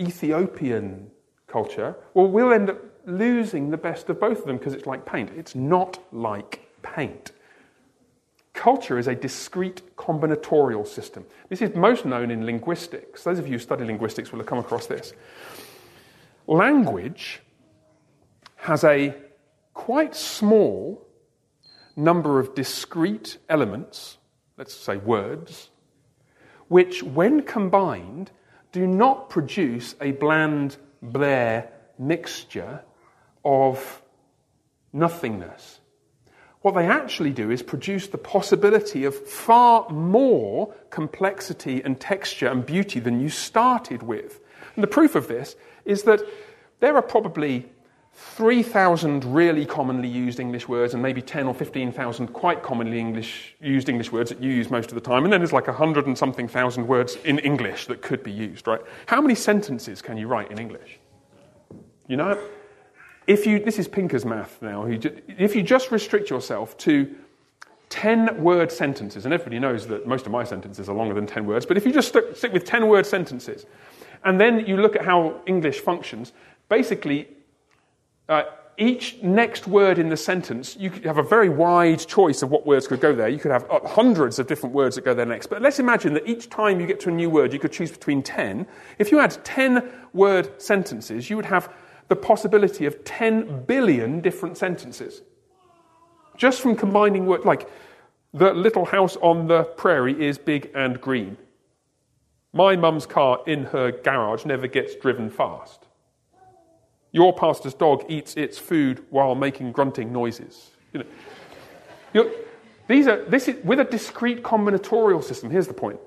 Ethiopian culture, well, we'll end up losing the best of both of them because it's like paint. It's not like paint. Culture is a discrete combinatorial system. This is most known in linguistics. Those of you who study linguistics will have come across this. Language has a quite small number of discrete elements, let's say words, which, when combined, do not produce a bland, bare mixture of nothingness. What they actually do is produce the possibility of far more complexity and texture and beauty than you started with. And the proof of this is that there are probably 3,000 really commonly used English words and maybe 10 or 15,000 quite commonly English, used English words that you use most of the time. And then there's like 100 and something thousand words in English that could be used, right? How many sentences can you write in English? You know? if you, this is Pinker's math now, if you just restrict yourself to 10 word sentences, and everybody knows that most of my sentences are longer than 10 words, but if you just stick, stick with 10 word sentences, and then you look at how English functions, basically, uh, each next word in the sentence, you have a very wide choice of what words could go there. You could have uh, hundreds of different words that go there next. But let's imagine that each time you get to a new word, you could choose between 10. If you had 10 word sentences, you would have the possibility of 10 billion different sentences. Just from combining words, like, the little house on the prairie is big and green. My mum's car in her garage never gets driven fast. Your pastor's dog eats its food while making grunting noises. You know, these are, this is, with a discrete combinatorial system, here's the point.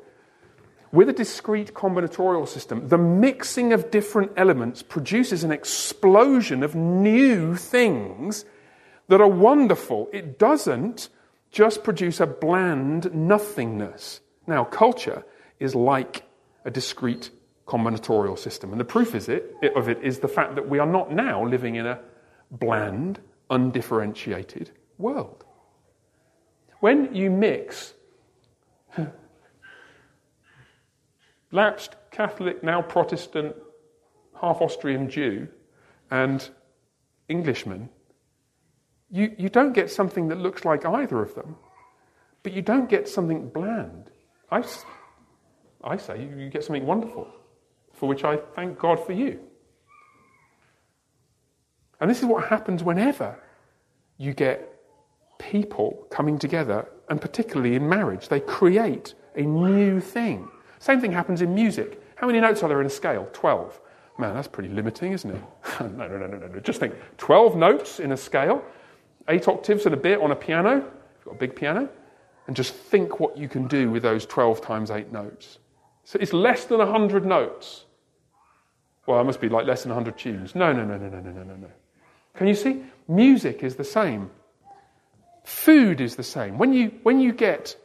With a discrete combinatorial system, the mixing of different elements produces an explosion of new things that are wonderful. It doesn't just produce a bland nothingness. Now, culture is like a discrete combinatorial system. And the proof is it, of it is the fact that we are not now living in a bland, undifferentiated world. When you mix lapsed Catholic, now Protestant, half Austrian Jew, and Englishman, you, you don't get something that looks like either of them, but you don't get something bland. I, I say you, you get something wonderful for which I thank God for you. And this is what happens whenever you get people coming together, and particularly in marriage. They create a new thing. Same thing happens in music. How many notes are there in a scale? 12. Man, that's pretty limiting, isn't it? no, no, no, no, no. Just think 12 notes in a scale, eight octaves and a bit on a piano, you've got a big piano, and just think what you can do with those 12 times eight notes. So it's less than 100 notes. Well, that must be like less than 100 tunes. No, no, no, no, no, no, no, no. Can you see? Music is the same. Food is the same. When you, when you get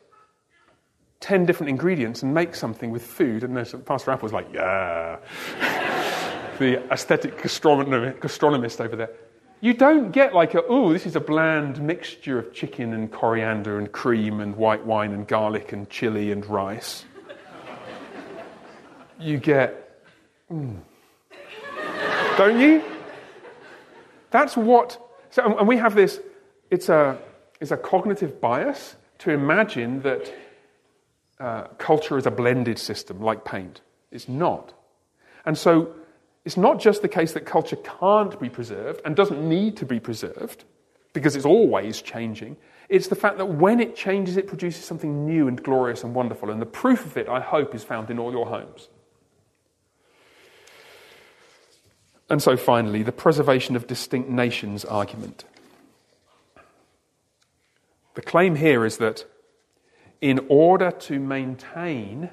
10 different ingredients and make something with food, and the Pastor Apple's like, yeah. the aesthetic gastronomist over there. You don't get like a, oh, this is a bland mixture of chicken and coriander and cream and white wine and garlic and chili and rice you get, mm. Don't you? That's what, so, and we have this, it's a, it's a cognitive bias to imagine that uh, culture is a blended system like paint. It's not. And so it's not just the case that culture can't be preserved and doesn't need to be preserved because it's always changing. It's the fact that when it changes, it produces something new and glorious and wonderful. And the proof of it, I hope, is found in all your homes. And so finally, the preservation of distinct nations argument. The claim here is that in order to maintain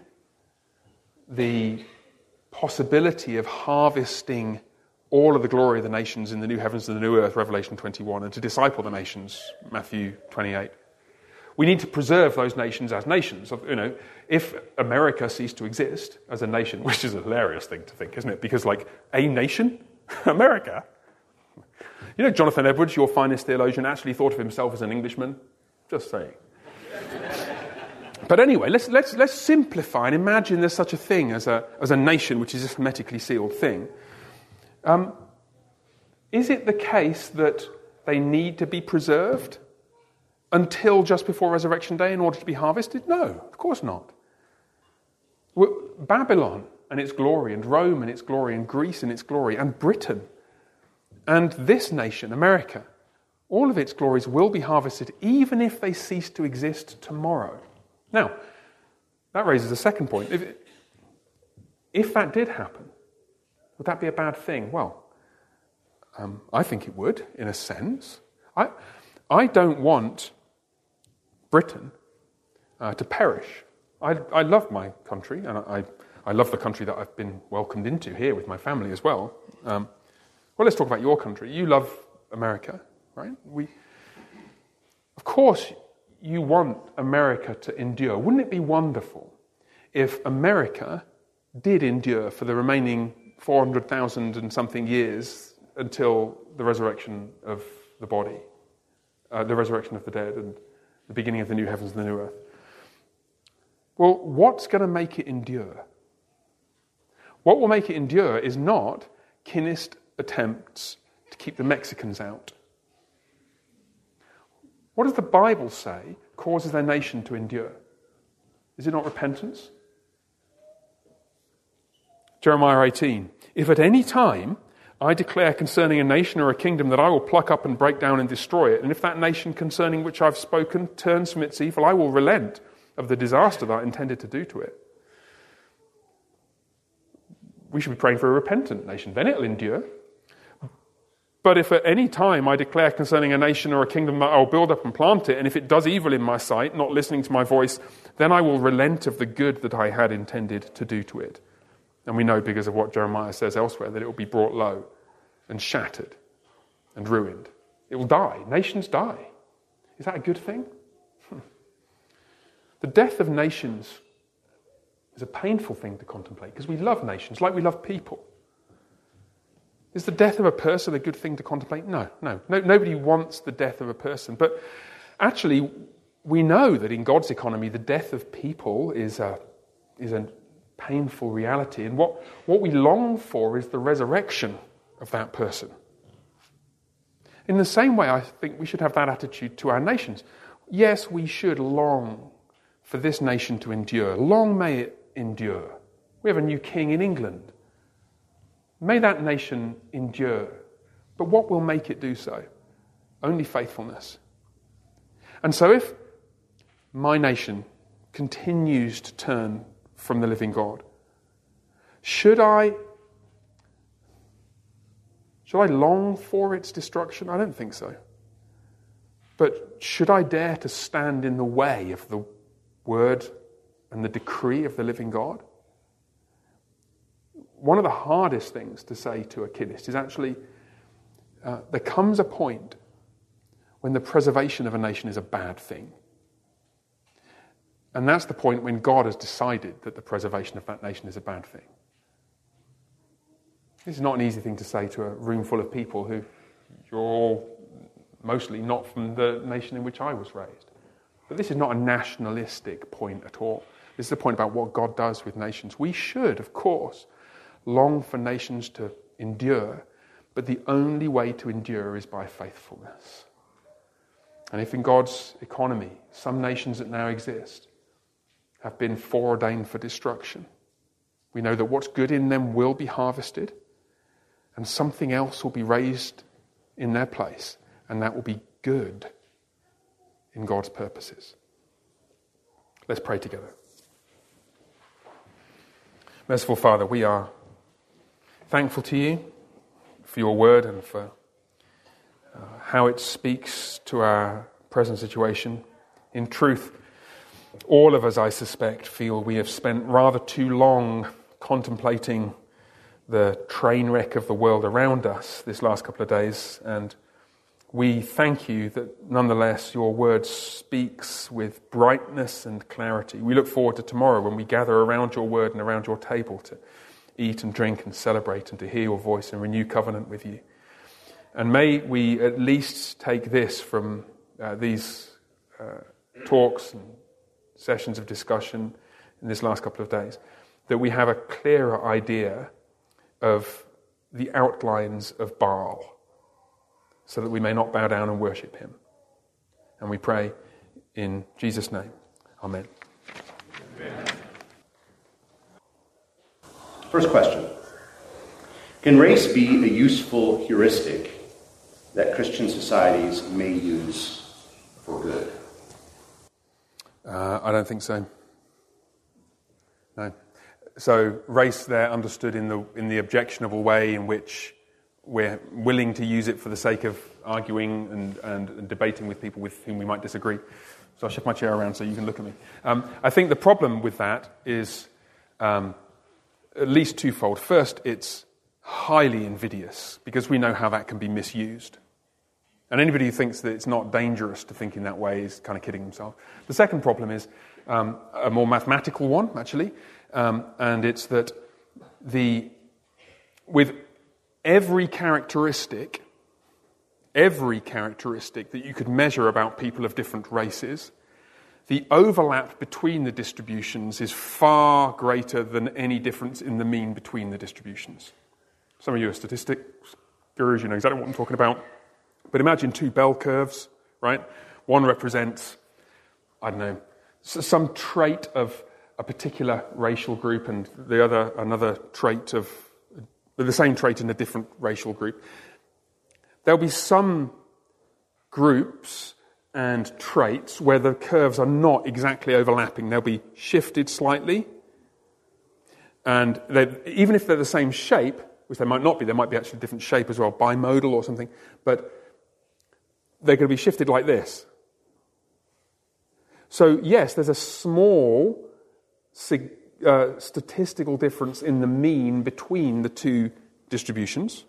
the possibility of harvesting all of the glory of the nations in the new heavens and the new earth, Revelation 21, and to disciple the nations, Matthew 28. We need to preserve those nations as nations. You know, if America ceased to exist as a nation, which is a hilarious thing to think, isn't it? Because, like, a nation, America. You know, Jonathan Edwards, your finest theologian, actually thought of himself as an Englishman. Just saying. but anyway, let's, let's, let's simplify and imagine there's such a thing as a, as a nation which is a hermetically sealed thing. Um, is it the case that they need to be preserved? Until just before Resurrection Day in order to be harvested? No, of course not. Babylon and its glory, and Rome and its glory, and Greece and its glory, and Britain, and this nation, America, all of its glories will be harvested even if they cease to exist tomorrow. Now, that raises a second point. If, if that did happen, would that be a bad thing? Well, um, I think it would, in a sense. I, I don't want Britain uh, to perish. I, I, love my country, and I, I, love the country that I've been welcomed into here with my family as well. Um, well, let's talk about your country. You love America, right? We, of course, you want America to endure. Wouldn't it be wonderful if America did endure for the remaining 400,000 and something years until the resurrection of the body, uh, the resurrection of the dead, and the beginning of the new heavens and the new earth. Well, what's going to make it endure? What will make it endure is not kinist attempts to keep the Mexicans out. What does the Bible say causes their nation to endure? Is it not repentance? Jeremiah 18. If at any time I declare concerning a nation or a kingdom that I will pluck up and break down and destroy it, and if that nation concerning which I've spoken turns from its evil, I will relent of the disaster that I intended to do to it. We should be praying for a repentant nation. Then it'll endure. But if at any time I declare concerning a nation or a kingdom that I'll build up and plant it, and if it does evil in my sight, not listening to my voice, then I will relent of the good that I had intended to do to it. And we know because of what Jeremiah says elsewhere that it will be brought low and shattered and ruined. It will die. Nations die. Is that a good thing? The death of nations is a painful thing to contemplate because we love nations like we love people. Is the death of a person a good thing to contemplate? No, no, no. Nobody wants the death of a person. But actually, we know that in God's economy, the death of people is a, is a painful reality. And what, what we long for is the resurrection of that person. In the same way, I think we should have that attitude to our nations. Yes, we should long for this nation to endure. Long may it endure. We have a new king in England. May that nation endure. But what will make it do so? Only faithfulness. And so, if my nation continues to turn from the living God, should I should I long for its destruction? I don't think so. But should I dare to stand in the way of the word and the decree of the living God? one of the hardest things to say to a kinist is actually uh, there comes a point when the preservation of a nation is a bad thing. And that's the point when God has decided that the preservation of that nation is a bad thing. This is not an easy thing to say to a room full of people who you're all mostly not from the nation in which I was raised. But this is not a nationalistic point at all. This is a point about what God does with nations. We should, of course, long for nations to endure, but the only way to endure is by faithfulness. And if in God's economy, some nations that now exist have been foreordained for destruction, we know that what's good in them will be harvested, and something else will be raised in their place, and that will be good in God's purposes. Let's pray together. Merciful Father, we are thankful to you for your word and for uh, how it speaks to our present situation. In truth, all of us, I suspect, feel we have spent rather too long contemplating the train wreck of the world around us this last couple of days, and we thank you that nonetheless your word speaks with brightness and clarity. We look forward to tomorrow when we gather around your word and around your table to eat and drink and celebrate and to hear your voice and renew covenant with you. And may we at least take this from uh, these uh, talks and sessions of discussion in this last couple of days that we have a clearer idea of the outlines of Baal so that we may not bow down and worship him. And we pray in Jesus' name. Amen. Amen. First question Can race be a useful heuristic that Christian societies may use for good? Uh, I don't think so. No. So, race there understood in the, in the objectionable way in which we're willing to use it for the sake of arguing and, and, debating with people with whom we might disagree. So I'll shift my chair around so you can look at me. Um, I think the problem with that is um, at least twofold. First, it's highly invidious because we know how that can be misused. And anybody who thinks that it's not dangerous to think in that way is kind of kidding himself. The second problem is um, a more mathematical one, actually, um, and it's that the, with every characteristic, every characteristic that you could measure about people of different races, the overlap between the distributions is far greater than any difference in the mean between the distributions. Some of you are statistics gurus, you know exactly what I'm talking about. But imagine two bell curves, right? One represents, I don't know, some trait of a particular racial group, and the other another trait of the same trait in a different racial group. There'll be some groups and traits where the curves are not exactly overlapping. They'll be shifted slightly. And even if they're the same shape, which they might not be, they might be actually a different shape as well, bimodal or something, but they're going to be shifted like this. So, yes, there's a small uh, statistical difference in the mean between the two distributions.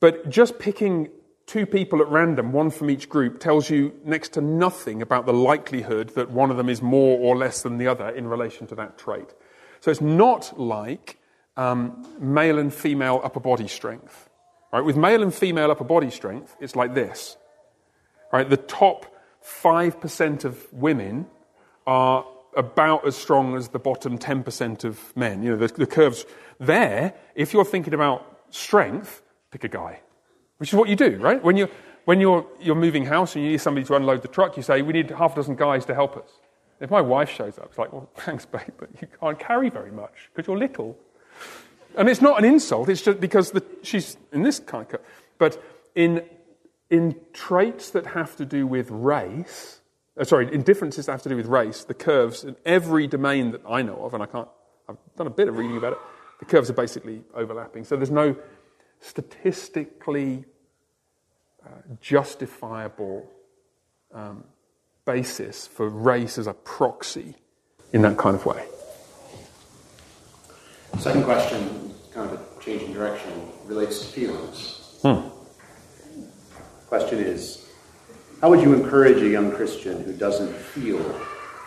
But just picking two people at random, one from each group, tells you next to nothing about the likelihood that one of them is more or less than the other in relation to that trait. So it's not like um, male and female upper body strength. Right? With male and female upper body strength, it's like this. Right? The top 5% of women are about as strong as the bottom 10% of men. You know, the, the curves there, if you're thinking about strength, pick a guy which is what you do, right? When you're, when you're, you're moving house and you need somebody to unload the truck, you say, We need half a dozen guys to help us. If my wife shows up, it's like, Well, thanks, babe, but you can't carry very much because you're little. And it's not an insult, it's just because the, she's in this kind of. But in, in traits that have to do with race, uh, sorry, in differences that have to do with race, the curves in every domain that I know of, and I can't, I've done a bit of reading about it, the curves are basically overlapping. So there's no statistically uh, justifiable um, basis for race as a proxy in that kind of way. Second question, kind of a change in direction, relates to feelings. Hmm. Question is How would you encourage a young Christian who doesn't feel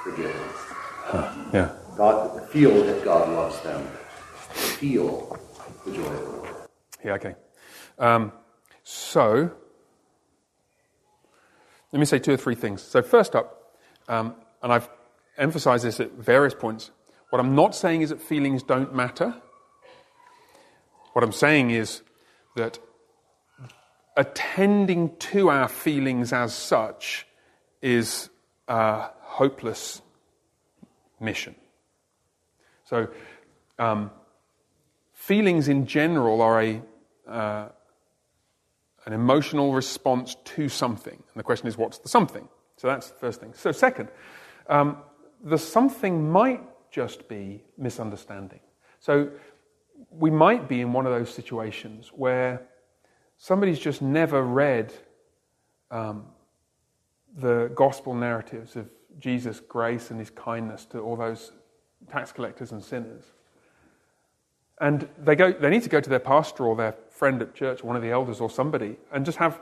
forgiven? Huh. Yeah. God, feel that God loves them, feel the joy of the Lord. Yeah, okay. Um, so, let me say two or three things. So, first up, um, and I've emphasized this at various points, what I'm not saying is that feelings don't matter. What I'm saying is that attending to our feelings as such is a hopeless mission. So, um, feelings in general are a uh, an emotional response to something. And the question is, what's the something? So that's the first thing. So, second, um, the something might just be misunderstanding. So, we might be in one of those situations where somebody's just never read um, the gospel narratives of Jesus' grace and his kindness to all those tax collectors and sinners. And they, go, they need to go to their pastor or their friend at church, one of the elders or somebody, and just have.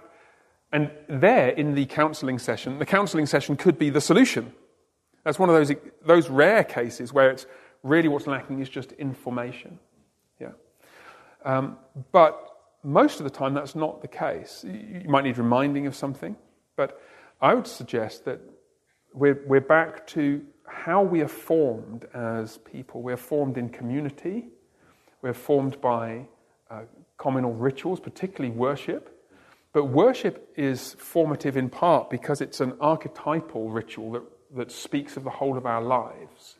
And there in the counseling session, the counseling session could be the solution. That's one of those, those rare cases where it's really what's lacking is just information. Yeah. Um, but most of the time, that's not the case. You might need reminding of something. But I would suggest that we're, we're back to how we are formed as people. We're formed in community we're formed by uh, communal rituals, particularly worship. But worship is formative in part because it's an archetypal ritual that, that speaks of the whole of our lives.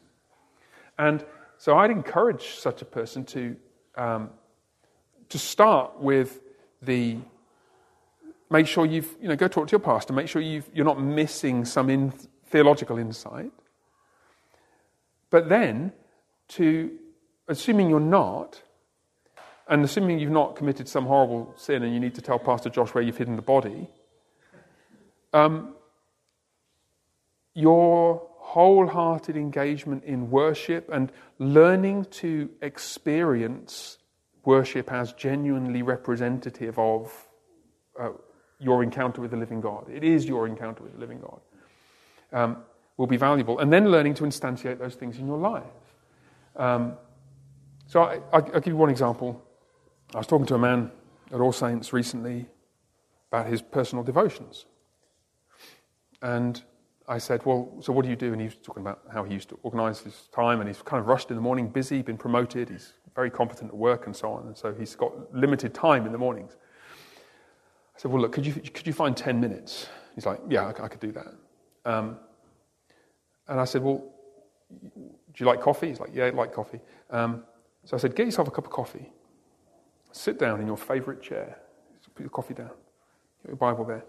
And so I'd encourage such a person to, um, to start with the make sure you've, you know, go talk to your pastor, make sure you you're not missing some in, theological insight. But then to assuming you're not, and assuming you've not committed some horrible sin and you need to tell Pastor Josh where you've hidden the body, um, your wholehearted engagement in worship and learning to experience worship as genuinely representative of uh, your encounter with the living God. It is your encounter with the living God. Um, will be valuable. And then learning to instantiate those things in your life. Um, so I, will give you one example. I was talking to a man at All Saints recently about his personal devotions. And I said, Well, so what do you do? And he was talking about how he used to organize his time, and he's kind of rushed in the morning, busy, been promoted, he's very competent at work, and so on. And so he's got limited time in the mornings. I said, Well, look, could you, could you find 10 minutes? He's like, Yeah, I, I could do that. Um, and I said, Well, do you like coffee? He's like, Yeah, I like coffee. Um, so I said, Get yourself a cup of coffee. Sit down in your favorite chair. Put your coffee down. Get your Bible there.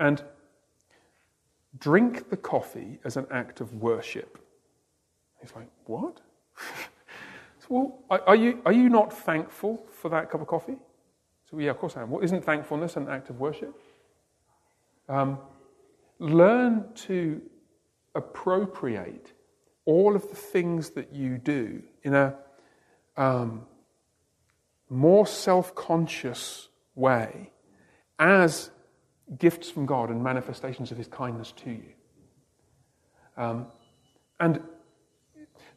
And drink the coffee as an act of worship. He's like, What? well, are, you, are you not thankful for that cup of coffee? So, yeah, of course I am. Well, isn't thankfulness an act of worship? Um, learn to appropriate all of the things that you do in a um, more self conscious way as gifts from God and manifestations of His kindness to you. Um, and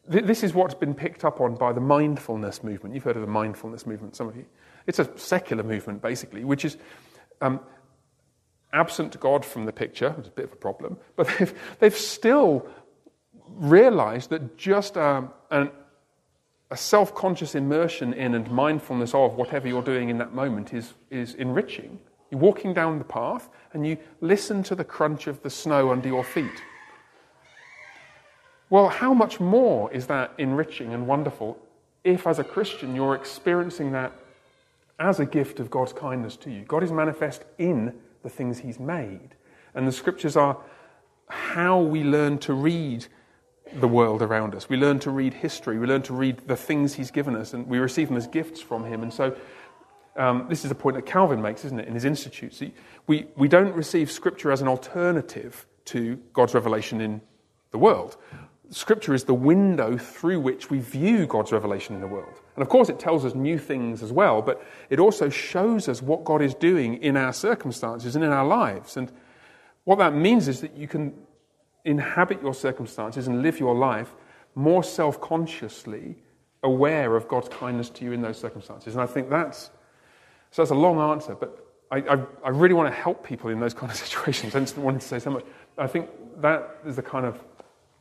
this is what's been picked up on by the mindfulness movement. You've heard of the mindfulness movement, some of you. It's a secular movement, basically, which is um, absent God from the picture. It's a bit of a problem. But they've, they've still realized that just um, a self conscious immersion in and mindfulness of whatever you're doing in that moment is, is enriching. You're walking down the path and you listen to the crunch of the snow under your feet. Well, how much more is that enriching and wonderful if, as a Christian, you're experiencing that as a gift of God's kindness to you? God is manifest in the things He's made. And the scriptures are how we learn to read the world around us. We learn to read history. We learn to read the things He's given us, and we receive them as gifts from Him. And so um, this is a point that Calvin makes, isn't it, in his Institutes. We, we don't receive Scripture as an alternative to God's revelation in the world. Scripture is the window through which we view God's revelation in the world. And of course, it tells us new things as well, but it also shows us what God is doing in our circumstances and in our lives. And what that means is that you can inhabit your circumstances and live your life more self consciously aware of God's kindness to you in those circumstances. And I think that's so that's a long answer, but I, I, I, really want to help people in those kind of situations. I just wanted to say so much. I think that is the kind of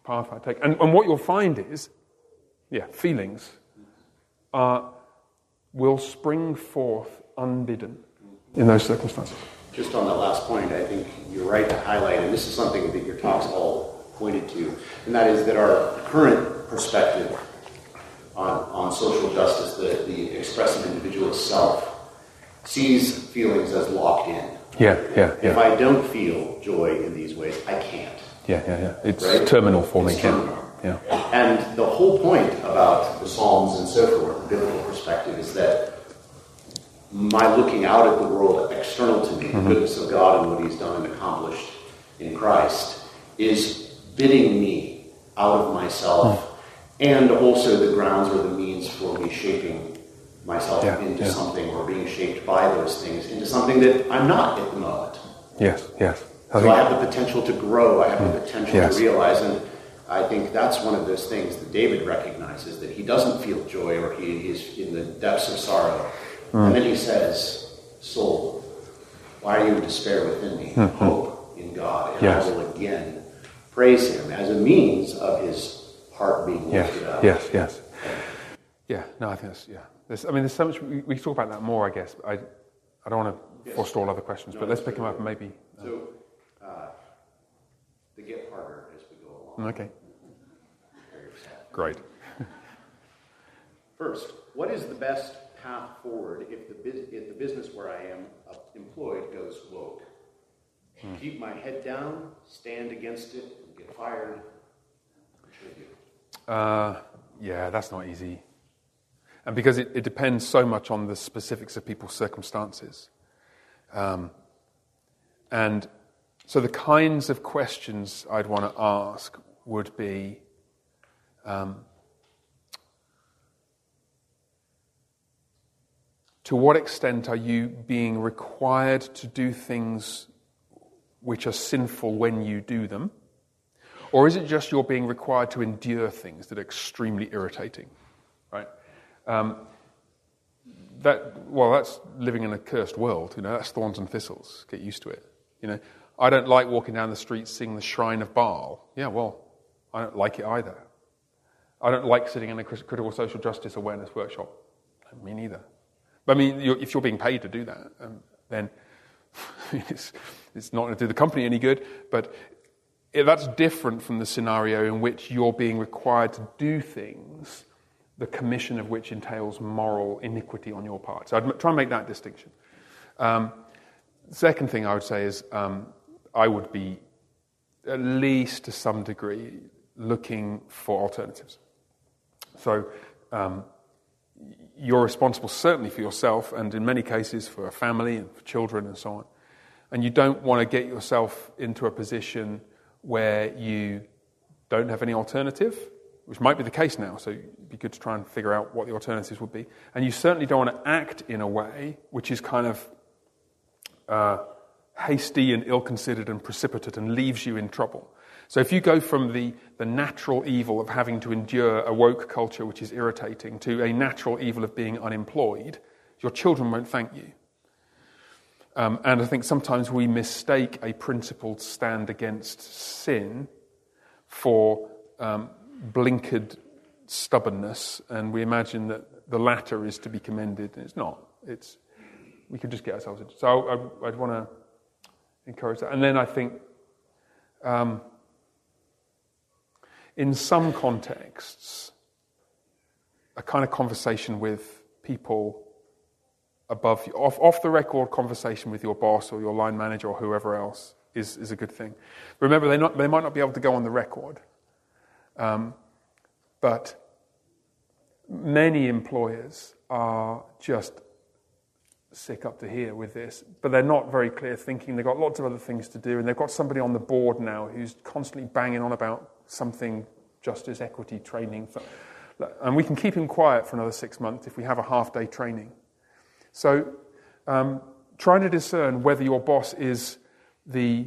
path I take. And, and what you'll find is, yeah, feelings are, will spring forth unbidden in those circumstances. Just on that last point, I think you're right to highlight, and this is something that your talks all pointed to, and that is that our current perspective on, on social justice, the, the expressive individual self, sees feelings as locked in. Yeah, yeah, yeah. If I don't feel joy in these ways, I can't. Yeah, yeah, yeah. It's right? terminal for me. Terminal. Yeah. And the whole point about the Psalms and so forth, the biblical perspective, is that my looking out at the world external to me, mm-hmm. the goodness of God and what He's done and accomplished in Christ, is bidding me out of myself mm. and also the grounds or the means for me shaping myself yeah, into yeah. something or being shaped by those things into something that I'm not at the moment. Yes, yes. I so I have the potential to grow, I have mm, the potential yes. to realize, and I think that's one of those things that David recognizes that he doesn't feel joy or he is in the depths of sorrow. Mm. And then he says, Soul, why are you in despair within me? Mm-hmm. Hope in God. And yes. I will again praise him as a means of his heart being lifted yes. up. Yes, yes. Yeah, no, I think that's, yeah. There's, I mean, there's so much, we, we talk about that more, I guess. I, I don't want to yes. forestall other questions, no, but let's pick them up and maybe. Uh, so, uh, they get harder as we go along. Okay. Great. First, what is the best path forward if the, if the business where I am employed goes woke? Hmm. Keep my head down, stand against it, and get fired? Uh, yeah, that's not easy. And because it, it depends so much on the specifics of people's circumstances. Um, and so the kinds of questions I'd want to ask would be um, to what extent are you being required to do things which are sinful when you do them? Or is it just you're being required to endure things that are extremely irritating? Right? Um, that, well, that's living in a cursed world. You know, that's thorns and thistles. Get used to it. You know, I don't like walking down the street seeing the Shrine of Baal. Yeah, well, I don't like it either. I don't like sitting in a critical social justice awareness workshop. Me neither. But I mean, if you're being paid to do that, um, then it's, it's not going to do the company any good, but that's different from the scenario in which you're being required to do things, the commission of which entails moral iniquity on your part. So I'd try and make that distinction. Um, second thing I would say is um, I would be, at least to some degree, looking for alternatives. So um, you're responsible certainly for yourself, and in many cases for a family and for children and so on. And you don't want to get yourself into a position where you don't have any alternative, which might be the case now, so it'd be good to try and figure out what the alternatives would be. And you certainly don't want to act in a way which is kind of uh, hasty and ill considered and precipitate and leaves you in trouble. So if you go from the, the natural evil of having to endure a woke culture which is irritating to a natural evil of being unemployed, your children won't thank you. Um, and I think sometimes we mistake a principled stand against sin for um, blinkered stubbornness, and we imagine that the latter is to be commended, and it's not. It's, we could just get ourselves into So I, would want to encourage that. And then I think um, in some contexts, a kind of conversation with people above you, off, off the record conversation with your boss or your line manager or whoever else is, is a good thing. Remember, they, not, they might not be able to go on the record, um, but many employers are just sick up to here with this, but they're not very clear thinking. They've got lots of other things to do, and they've got somebody on the board now who's constantly banging on about something justice, equity training. And we can keep him quiet for another six months if we have a half day training. So, um, trying to discern whether your boss is the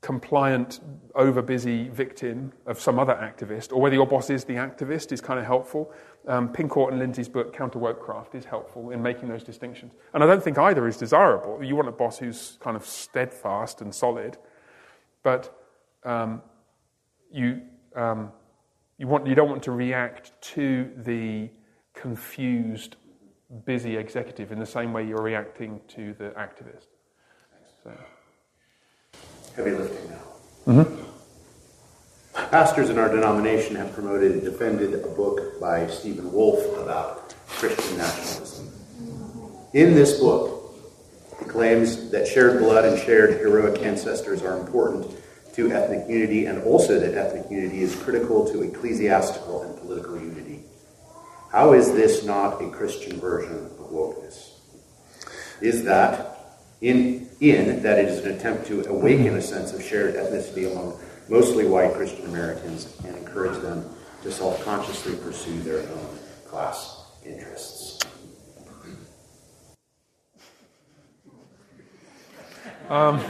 compliant, overbusy victim of some other activist, or whether your boss is the activist is kind of helpful. Um, Pincourt and Lindsay's book, Counter Wokecraft, is helpful in making those distinctions. And I don't think either is desirable. You want a boss who's kind of steadfast and solid, but um, you, um, you, want, you don't want to react to the confused busy executive in the same way you're reacting to the activist. So. Heavy lifting now. Mm-hmm. Pastors in our denomination have promoted and defended a book by Stephen Wolfe about Christian nationalism. In this book, he claims that shared blood and shared heroic ancestors are important to ethnic unity and also that ethnic unity is critical to ecclesiastical and political unity. How is this not a Christian version of wokeness? Is that in, in that it is an attempt to awaken a sense of shared ethnicity among mostly white Christian Americans and encourage them to self consciously pursue their own class interests? Um,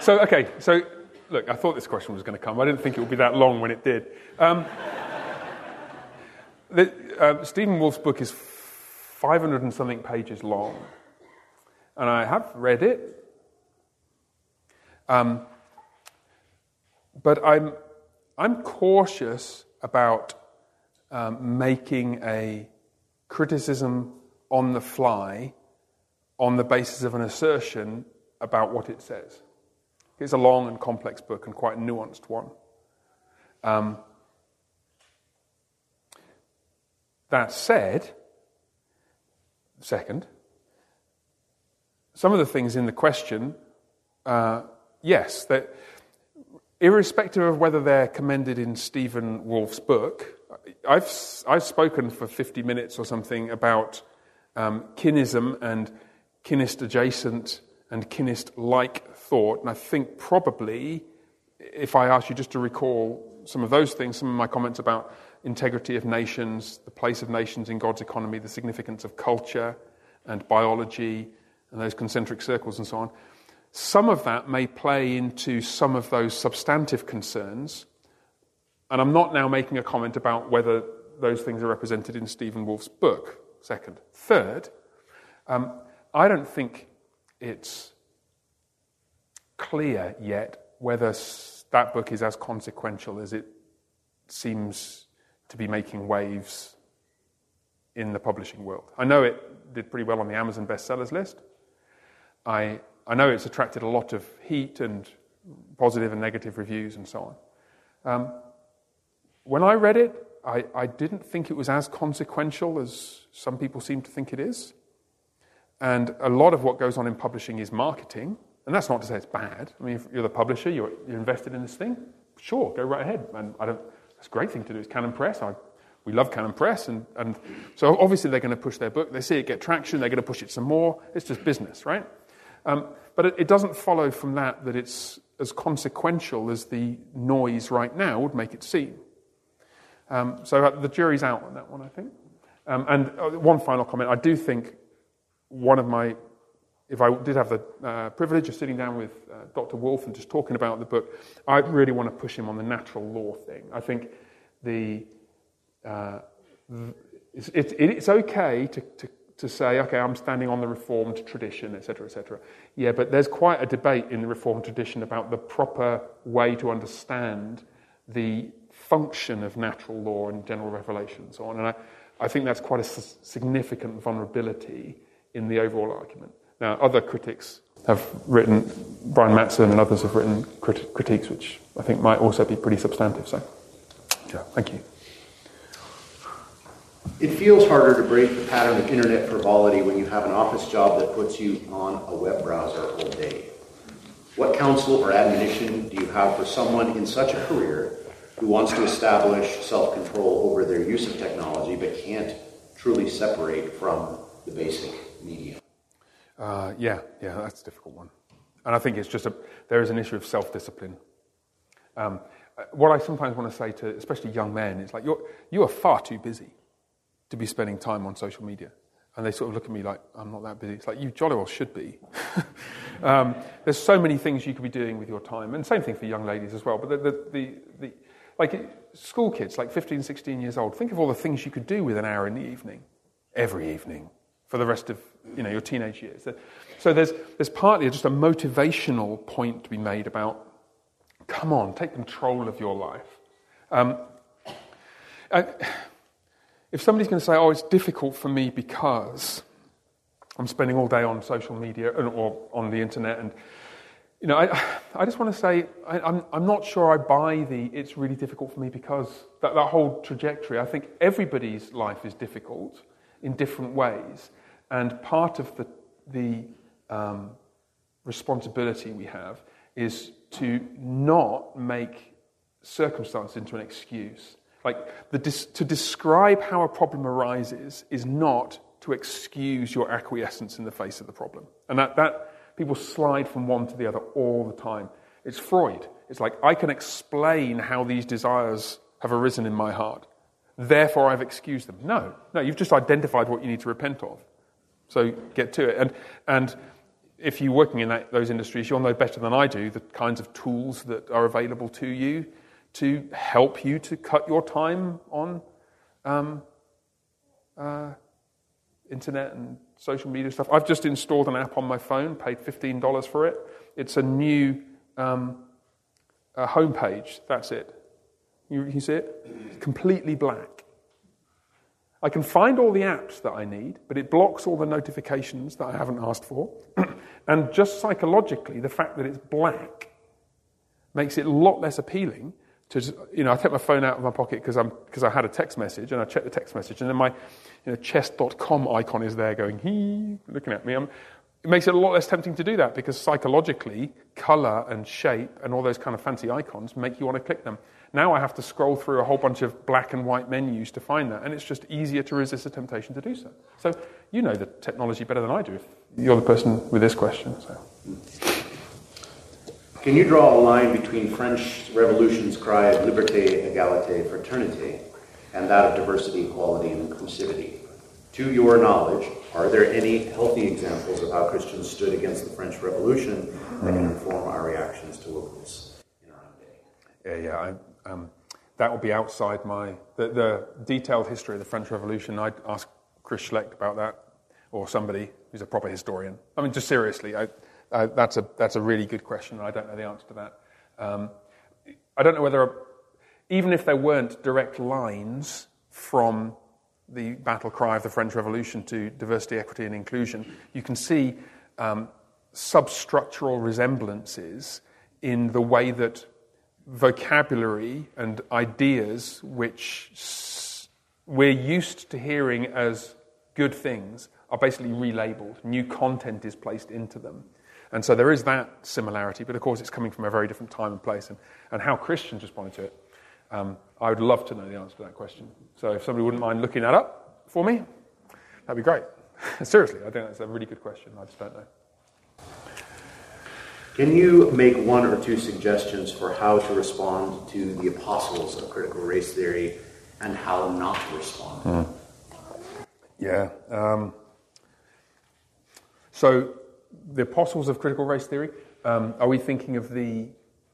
so, okay, so look, I thought this question was going to come. I didn't think it would be that long when it did. Um, the, uh, Stephen Wolfe's book is 500 and something pages long, and I have read it. Um, but I'm, I'm cautious about um, making a criticism on the fly on the basis of an assertion about what it says. It's a long and complex book and quite a nuanced one. Um, That said, second, some of the things in the question, uh, yes, that irrespective of whether they're commended in Stephen Wolfe's book, I've, I've spoken for 50 minutes or something about um, kinism and kinist adjacent and kinist like thought, and I think probably if I ask you just to recall some of those things, some of my comments about integrity of nations, the place of nations in God's economy, the significance of culture and biology and those concentric circles and so on. Some of that may play into some of those substantive concerns. And I'm not now making a comment about whether those things are represented in Stephen Wolfe's book, second. Third, um, I don't think it's clear yet whether that book is as consequential as it seems to be making waves in the publishing world. I know it did pretty well on the Amazon bestsellers list. I, I know it's attracted a lot of heat and positive and negative reviews and so on. Um, when I read it, I, I didn't think it was as consequential as some people seem to think it is. And a lot of what goes on in publishing is marketing. And that's not to say it's bad. I mean, if you're the publisher, you're, you're invested in this thing, sure, go right ahead. And I don't, that's a great thing to do. It's Canon Press. I, we love Canon Press. And, and so obviously they're going to push their book. They see it get traction. They're going to push it some more. It's just business, right? Um, but it, it doesn't follow from that that it's as consequential as the noise right now would make it seem. Um, so uh, the jury's out on that one, I think. Um, and uh, one final comment I do think one of my, if I did have the uh, privilege of sitting down with uh, Dr. Wolfe and just talking about the book, I really want to push him on the natural law thing. I think the, uh, it's, it's, it's, okay to, to, to say, okay, I'm standing on the Reformed tradition, etc., etc. Yeah, but there's quite a debate in the Reformed tradition about the proper way to understand the function of natural law and general revelation and so on. And I, I think that's quite a significant vulnerability in the overall argument. Now, other critics have written, Brian Mattson and others have written crit- critiques which I think might also be pretty substantive. So, yeah, thank you. It feels harder to break the pattern of internet frivolity when you have an office job that puts you on a web browser all day. What counsel or admonition do you have for someone in such a career who wants to establish self control over their use of technology but can't truly separate from the basic media? Uh, yeah, yeah, that's a difficult one. And I think it's just a, there is an issue of self discipline. Um, what I sometimes want to say to, especially young men, is like, you're, you are far too busy to be spending time on social media. And they sort of look at me like, I'm not that busy. It's like, you jolly well should be. um, there's so many things you could be doing with your time. And same thing for young ladies as well. But the, the, the, the like school kids, like 15, 16 years old, think of all the things you could do with an hour in the evening, every evening, for the rest of you know, your teenage years. So there's, there's partly just a motivational point to be made about come on, take control of your life. Um, if somebody's going to say, oh, it's difficult for me because I'm spending all day on social media or on the internet and you know, I, I just want to say I, am I'm, I'm not sure I buy the it's really difficult for me because that, that whole trajectory. I think everybody's life is difficult in different ways. And part of the, the um, responsibility we have is to not make circumstance into an excuse. Like, the, to describe how a problem arises is not to excuse your acquiescence in the face of the problem. And that, that People slide from one to the other all the time. It's Freud. It's like, I can explain how these desires have arisen in my heart. Therefore, I've excused them. No, no, you've just identified what you need to repent of. So get to it. And, and if you're working in that, those industries, you'll know better than I do the kinds of tools that are available to you to help you to cut your time on um, uh, internet and social media stuff. I've just installed an app on my phone, paid $15 for it. It's a new um, homepage. That's it. You, you see it? It's completely black. I can find all the apps that I need, but it blocks all the notifications that I haven't asked for. and just psychologically, the fact that it's black makes it a lot less appealing to just, you know, I take my phone out of my pocket because I'm because I had a text message and I check the text message and then my you know, chess.com icon is there going he looking at me. I'm, it makes it a lot less tempting to do that because psychologically, color and shape and all those kind of fancy icons make you want to click them. Now I have to scroll through a whole bunch of black and white menus to find that, and it's just easier to resist the temptation to do so. So you know the technology better than I do if you're the person with this question. So. Can you draw a line between French Revolution's cry of liberté, égalité, fraternité, and that of diversity, equality, and inclusivity? To your knowledge, are there any healthy examples of how Christians stood against the French Revolution that can inform our reactions to events in our own day? Yeah, yeah. I, um, that would be outside my the, the, detailed history of the French Revolution. I'd ask Chris Schlect about that, or somebody who's a proper historian. I mean, just seriously, I, uh, that's, a, that's a really good question, and I don't know the answer to that. Um, I don't know whether, even if there weren't direct lines from the battle cry of the French Revolution to diversity, equity, and inclusion, you can see um, substructural resemblances in the way that vocabulary and ideas, which s- we're used to hearing as good things, are basically relabeled. New content is placed into them. And so there is that similarity, but of course it's coming from a very different time and place. And, and how Christians responded to it, um, I would love to know the answer to that question. So if somebody wouldn't mind looking that up for me, that'd be great. Seriously, I think that's a really good question. I just don't know. Can you make one or two suggestions for how to respond to the apostles of critical race theory and how not to respond? Yeah. Um, so, the apostles of critical race theory, um, are we thinking of the,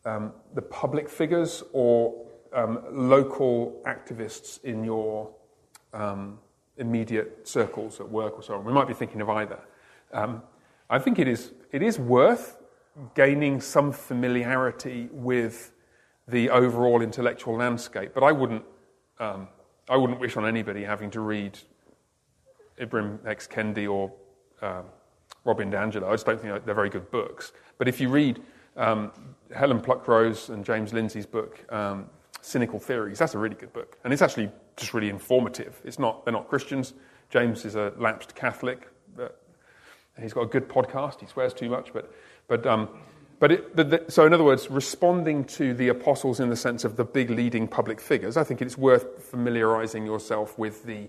um, the public figures or um, local activists in your um, immediate circles at work or so on? We might be thinking of either. Um, I think it is, it is worth gaining some familiarity with the overall intellectual landscape, but I wouldn't, I wouldn't wish on anybody having to read Ibram X. Kendi or um, Robin DiAngelo. I just don't think they're very good books. But if you read um, Helen Pluckrose and James Lindsay's book, um, Cynical Theories, that's a really good book. And it's actually just really informative. It's not, they're not Christians. James is a lapsed Catholic. But he's got a good podcast. He swears too much. But, but, um, but it, the, so, in other words, responding to the apostles in the sense of the big leading public figures, I think it's worth familiarizing yourself with the,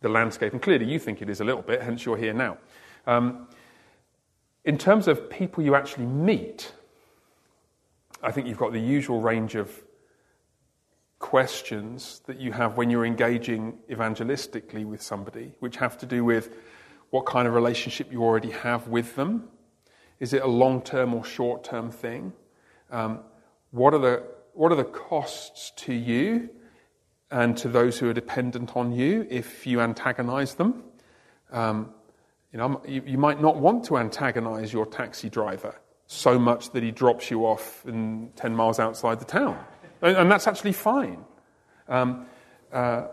the landscape. And clearly, you think it is a little bit, hence you're here now. Um, in terms of people you actually meet, I think you've got the usual range of questions that you have when you're engaging evangelistically with somebody, which have to do with what kind of relationship you already have with them. Is it a long term or short term thing? Um, what, are the, what are the costs to you and to those who are dependent on you if you antagonize them? Um, you, know, you, might not want to antagonize your taxi driver so much that he drops you off in 10 miles outside the town. And, that's actually fine. Um, uh,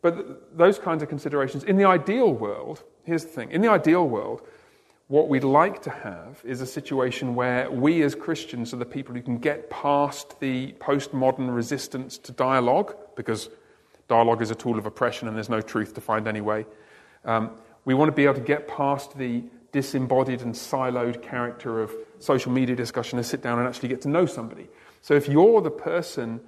but th- those kinds of considerations, in the ideal world, here's the thing in the ideal world, what we'd like to have is a situation where we as Christians are the people who can get past the postmodern resistance to dialogue, because dialogue is a tool of oppression and there's no truth to find anyway. Um, we want to be able to get past the disembodied and siloed character of social media discussion and sit down and actually get to know somebody. So if you're the person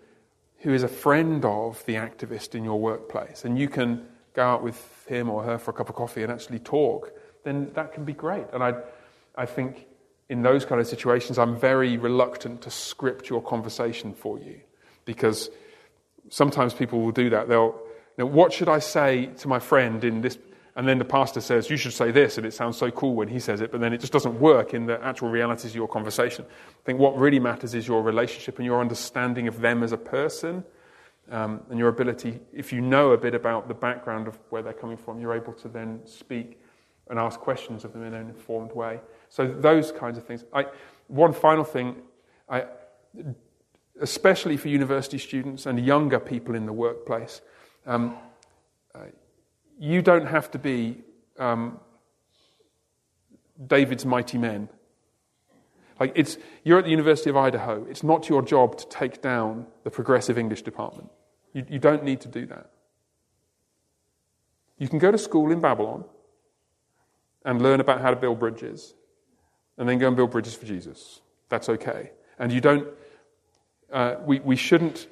who is a friend of the activist in your workplace and you can go out with him or her for a cup of coffee and actually talk, then that can be great. And I, I think in those kind of situations, I'm very reluctant to script your conversation for you because sometimes people will do that. They'll, you know, what should I say to my friend in this? And then the pastor says, You should say this, and it sounds so cool when he says it, but then it just doesn't work in the actual realities of your conversation. I think what really matters is your relationship and your understanding of them as a person, um, and your ability, if you know a bit about the background of where they're coming from, you're able to then speak and ask questions of them in an informed way. So, those kinds of things. I, one final thing, I, especially for university students and younger people in the workplace. Um, you don't have to be um, David's mighty men. Like it's, you're at the University of Idaho. It's not your job to take down the progressive English department. You, you don't need to do that. You can go to school in Babylon and learn about how to build bridges, and then go and build bridges for Jesus. That's okay. And you don't. Uh, we, we shouldn't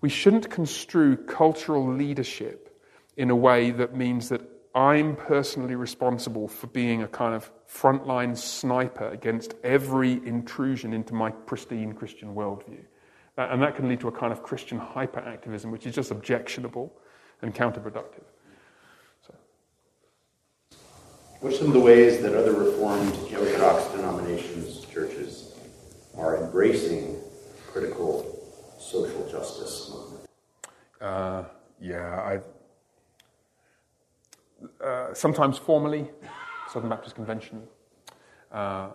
we shouldn't construe cultural leadership in a way that means that I'm personally responsible for being a kind of frontline sniper against every intrusion into my pristine Christian worldview. And that can lead to a kind of Christian hyperactivism, which is just objectionable and counterproductive. So. What are some of the ways that other Reformed Orthodox denominations, churches, are embracing critical social justice movement? Uh, yeah, I, uh, sometimes formally, Southern Baptist Convention. Uh,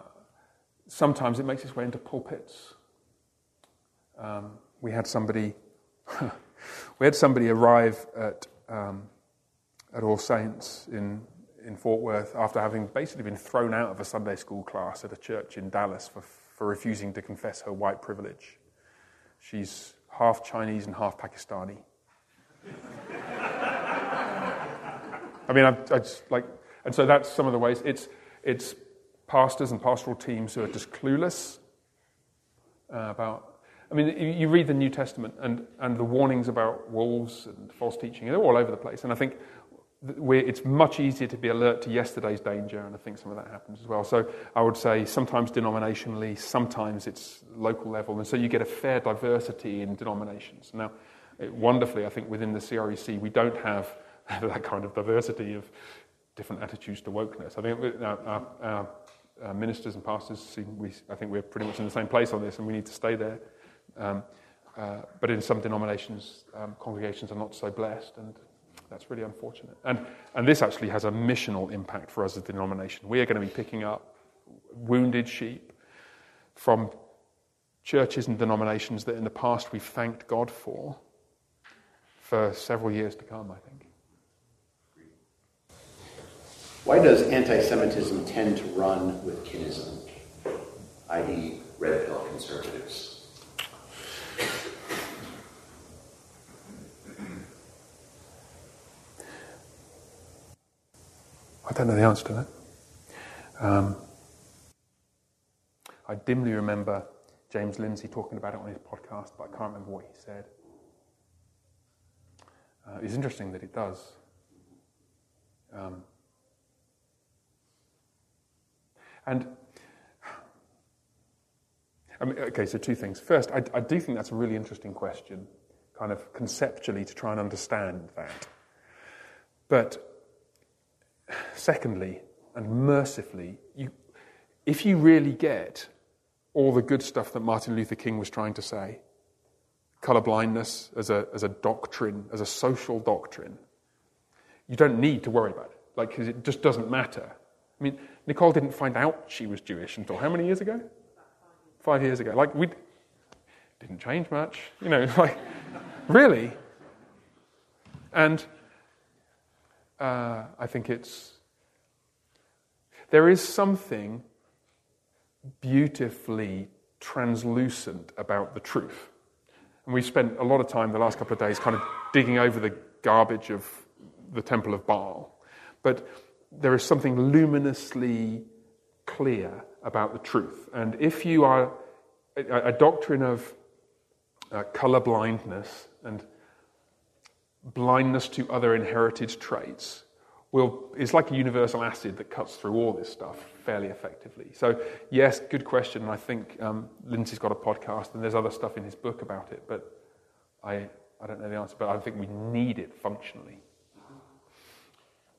sometimes it makes its way into pulpits. Um, we had somebody, we had somebody arrive at um, at All Saints in in Fort Worth after having basically been thrown out of a Sunday school class at a church in Dallas for, for refusing to confess her white privilege. She's half Chinese and half Pakistani. I mean, I, I just like, and so that's some of the ways. It's, it's pastors and pastoral teams who are just clueless uh, about. I mean, you, you read the New Testament and, and the warnings about wolves and false teaching, they're all over the place. And I think it's much easier to be alert to yesterday's danger, and I think some of that happens as well. So I would say sometimes denominationally, sometimes it's local level, and so you get a fair diversity in denominations. Now, wonderfully, I think within the CREC, we don't have that kind of diversity of different attitudes to wokeness. I think our, our, our, our ministers and pastors, seem, we, I think we're pretty much in the same place on this, and we need to stay there. Um, uh, but in some denominations, um, congregations are not so blessed, and that's really unfortunate. And, and this actually has a missional impact for us as a denomination. We are going to be picking up wounded sheep from churches and denominations that in the past we've thanked God for for several years to come, I think. Why does anti Semitism tend to run with kinism, i.e., red pill conservatives? I don't know the answer to that. Um, I dimly remember James Lindsay talking about it on his podcast, but I can't remember what he said. Uh, it's interesting that it does. Um, and I mean, okay, so two things. First, I, I do think that's a really interesting question, kind of conceptually, to try and understand that. But Secondly, and mercifully, you, if you really get all the good stuff that Martin Luther King was trying to say, colorblindness as a, as a doctrine, as a social doctrine, you don't need to worry about it, like, because it just doesn't matter. I mean, Nicole didn't find out she was Jewish until how many years ago? Five years ago. Like, we didn't change much, you know, like, really? And uh, I think it's. There is something beautifully translucent about the truth. And we've spent a lot of time the last couple of days kind of digging over the garbage of the Temple of Baal. But there is something luminously clear about the truth. And if you are a, a doctrine of uh, color blindness and blindness to other inherited traits will, is like a universal acid that cuts through all this stuff fairly effectively. So, yes, good question. I think um, Lindsay's got a podcast and there's other stuff in his book about it, but I, I don't know the answer, but I think we need it functionally.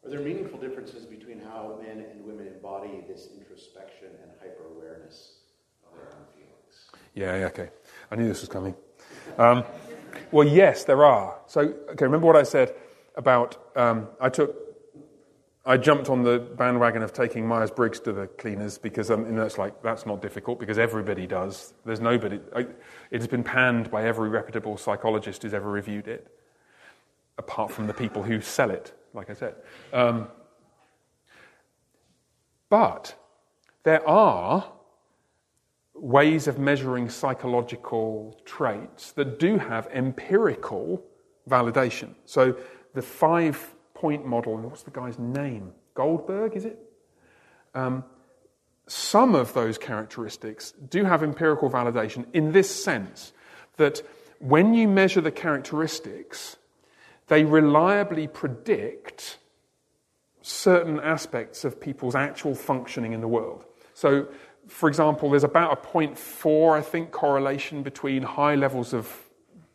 Are there meaningful differences between how men and women embody this introspection and hyper awareness of their own feelings? Yeah, yeah, okay. I knew this was coming. Um, well, yes, there are. So, okay, remember what I said about um, I took, I jumped on the bandwagon of taking Myers Briggs to the cleaners because um, know, it's like that's not difficult because everybody does. There's nobody. It's been panned by every reputable psychologist who's ever reviewed it, apart from the people who sell it. Like I said, um, but there are ways of measuring psychological traits that do have empirical validation. So the five point model, what's the guy's name? Goldberg, is it? Um, some of those characteristics do have empirical validation in this sense that when you measure the characteristics, they reliably predict certain aspects of people's actual functioning in the world. So for example, there's about a 0.4, I think, correlation between high levels of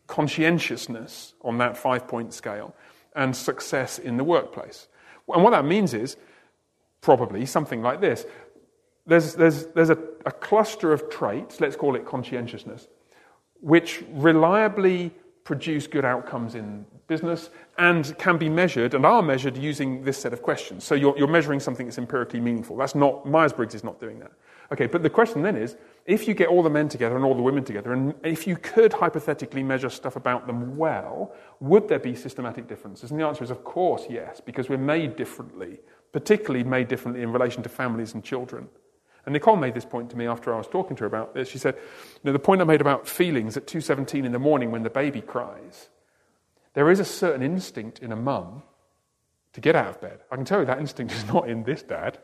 conscientiousness on that five point scale and success in the workplace. And what that means is probably something like this there's, there's, there's a, a cluster of traits, let's call it conscientiousness, which reliably produce good outcomes in business and can be measured and are measured using this set of questions. So you're, you're measuring something that's empirically meaningful. That's not, Myers Briggs is not doing that. Okay, but the question then is if you get all the men together and all the women together, and if you could hypothetically measure stuff about them well, would there be systematic differences? And the answer is, of course, yes, because we're made differently particularly made differently in relation to families and children. And Nicole made this point to me after I was talking to her about this. She said, you know, the point I made about feelings at 2.17 in the morning when the baby cries, there is a certain instinct in a mum to get out of bed. I can tell you that instinct is not in this dad.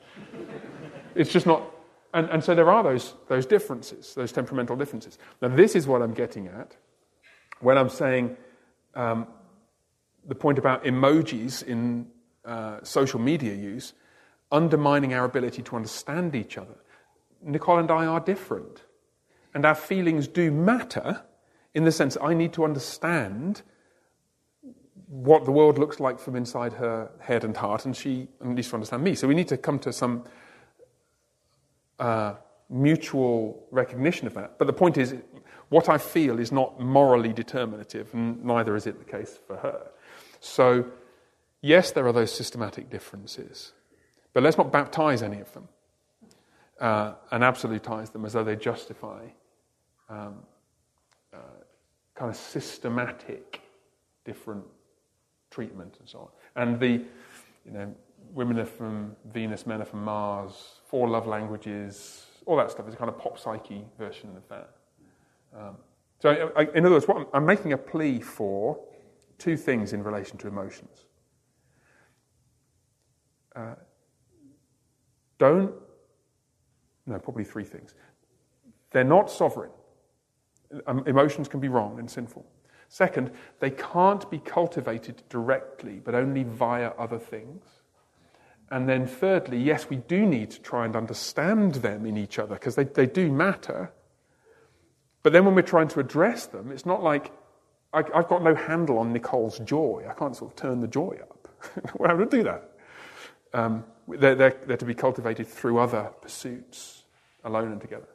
It's just not. And, and so there are those, those differences, those temperamental differences. Now, this is what I'm getting at when I'm saying um, the point about emojis in uh, social media use undermining our ability to understand each other. Nicole and I are different. And our feelings do matter in the sense I need to understand what the world looks like from inside her head and heart, and she needs to understand me. So we need to come to some uh, mutual recognition of that. But the point is, what I feel is not morally determinative, and neither is it the case for her. So, yes, there are those systematic differences, but let's not baptize any of them uh, and absolutize them as though they justify um, uh, kind of systematic different treatment and so on. And the, you know, women are from Venus, men are from Mars, four love languages, all that stuff is a kind of pop psyche version of that. Um, so, I, in other words, I'm, I'm making a plea for two things in relation to emotions. Uh, don't, no, probably three things. They're not sovereign. Um, emotions can be wrong and sinful. Second, they can't be cultivated directly, but only via other things. And then, thirdly, yes, we do need to try and understand them in each other because they, they do matter. But then, when we're trying to address them, it's not like I, have got no handle on Nicole's joy. I can't sort of turn the joy up. We're able to do that. Um, they're, they're, they're to be cultivated through other pursuits, alone and together.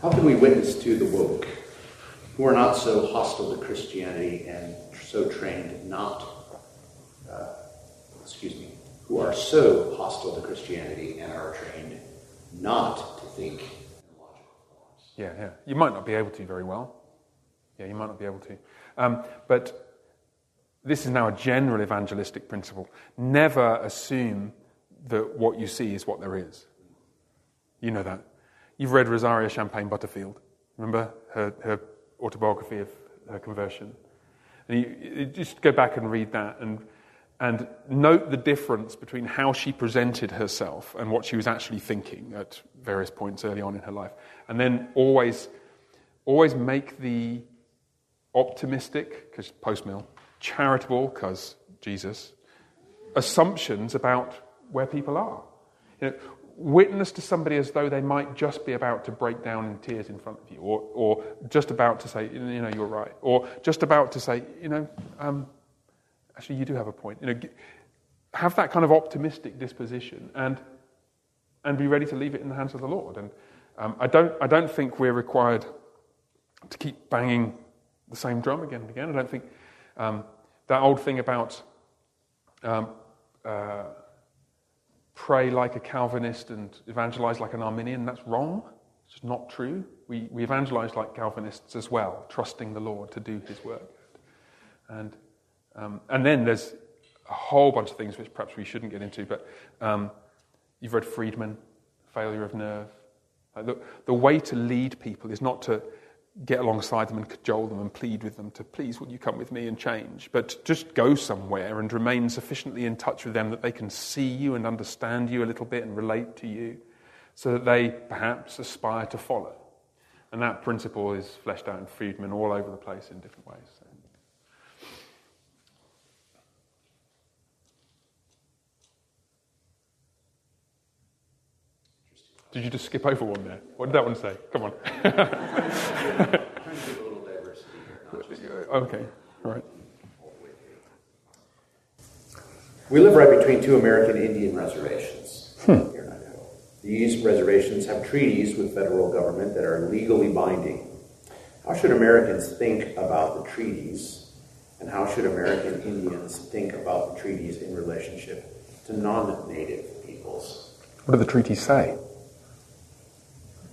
How can we witness to the woke who are not so hostile to Christianity and so trained not, uh, excuse me, who are so hostile to Christianity and are trained not to think in logical forms? Yeah, yeah. You might not be able to very well. Yeah, you might not be able to. Um, but this is now a general evangelistic principle. Never assume that what you see is what there is. You know that. You've read Rosaria Champagne Butterfield. Remember her, her autobiography of her conversion? And you, you just go back and read that and, and note the difference between how she presented herself and what she was actually thinking at various points early on in her life. And then always, always make the optimistic, because post mill, charitable, because Jesus, assumptions about where people are. You know, witness to somebody as though they might just be about to break down in tears in front of you, or, or just about to say, you know, you're right, or just about to say, you know, um, actually, you do have a point. You know, have that kind of optimistic disposition and, and be ready to leave it in the hands of the Lord. And um, I, don't, I don't think we're required to keep banging the same drum again and again. I don't think um, that old thing about um, uh, pray like a Calvinist and evangelize like an Arminian, that's wrong. It's just not true. We, we evangelize like Calvinists as well, trusting the Lord to do his work. And, um, and then there's a whole bunch of things which perhaps we shouldn't get into, but um, you've read Friedman, Failure of Nerve. Like the, the way to lead people is not to get alongside them and cajole them and plead with them to please will you come with me and change but just go somewhere and remain sufficiently in touch with them that they can see you and understand you a little bit and relate to you so that they perhaps aspire to follow and that principle is fleshed out in friedman all over the place in different ways so. Did you just skip over one there? What did that one say? Come on. okay, all right. We live right between two American Indian reservations hmm. here in Idaho. These reservations have treaties with federal government that are legally binding. How should Americans think about the treaties, and how should American Indians think about the treaties in relationship to non-native peoples? What do the treaties say?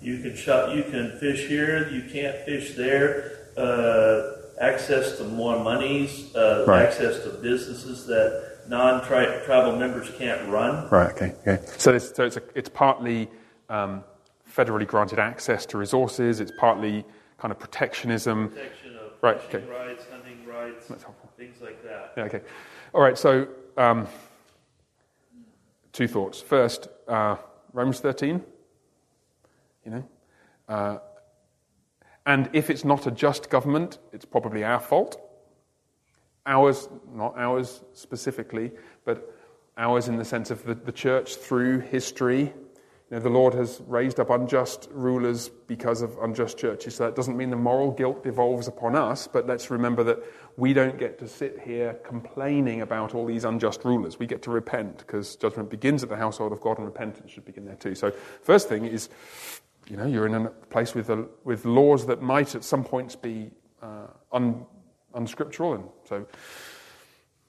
You can shop, you can fish here, you can't fish there. Uh, access to more monies, uh, Right. access to businesses that non-tribal members can't run. Right. Okay. Okay. So it's so it's, a, it's partly um, federally granted access to resources. It's partly kind of protectionism. Protection of Right, fishing okay. rights, hunting rights, That's helpful. things like that. Yeah, okay. All right, so um, two thoughts. First, uh, Romans 13, you know. Uh, and if it's not a just government, it's probably our fault. Ours, not ours specifically, but ours in the sense of the, the church through history. You know, the Lord has raised up unjust rulers because of unjust churches. So that doesn't mean the moral guilt devolves upon us, but let's remember that we don't get to sit here complaining about all these unjust rulers. We get to repent because judgment begins at the household of God and repentance should begin there too. So, first thing is, you know, you're in a place with, a, with laws that might at some points be uh, un, unscriptural, and so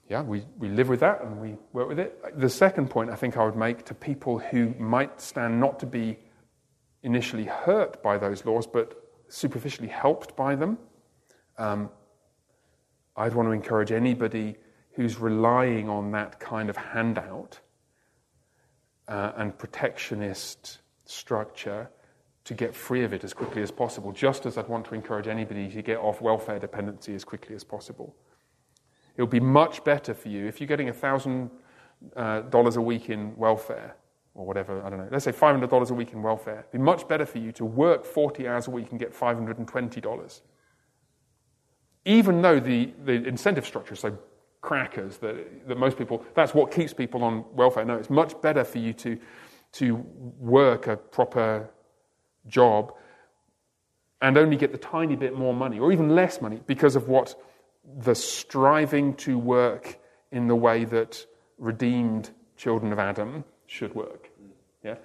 yeah, we, we live with that and we work with it. The second point I think I would make to people who might stand not to be initially hurt by those laws, but superficially helped by them, um, I'd want to encourage anybody who's relying on that kind of handout uh, and protectionist structure to get free of it as quickly as possible, just as I'd want to encourage anybody to get off welfare dependency as quickly as possible. It would be much better for you if you're getting $1,000 uh, a week in welfare, or whatever, I don't know, let's say $500 a week in welfare. It'd be much better for you to work 40 hours a week and get $520. Even though the, the incentive structure is so crackers that, that most people, that's what keeps people on welfare. No, it's much better for you to, to work a proper job and only get the tiny bit more money, or even less money, because of what the striving to work in the way that redeemed children of Adam should work. Yeah.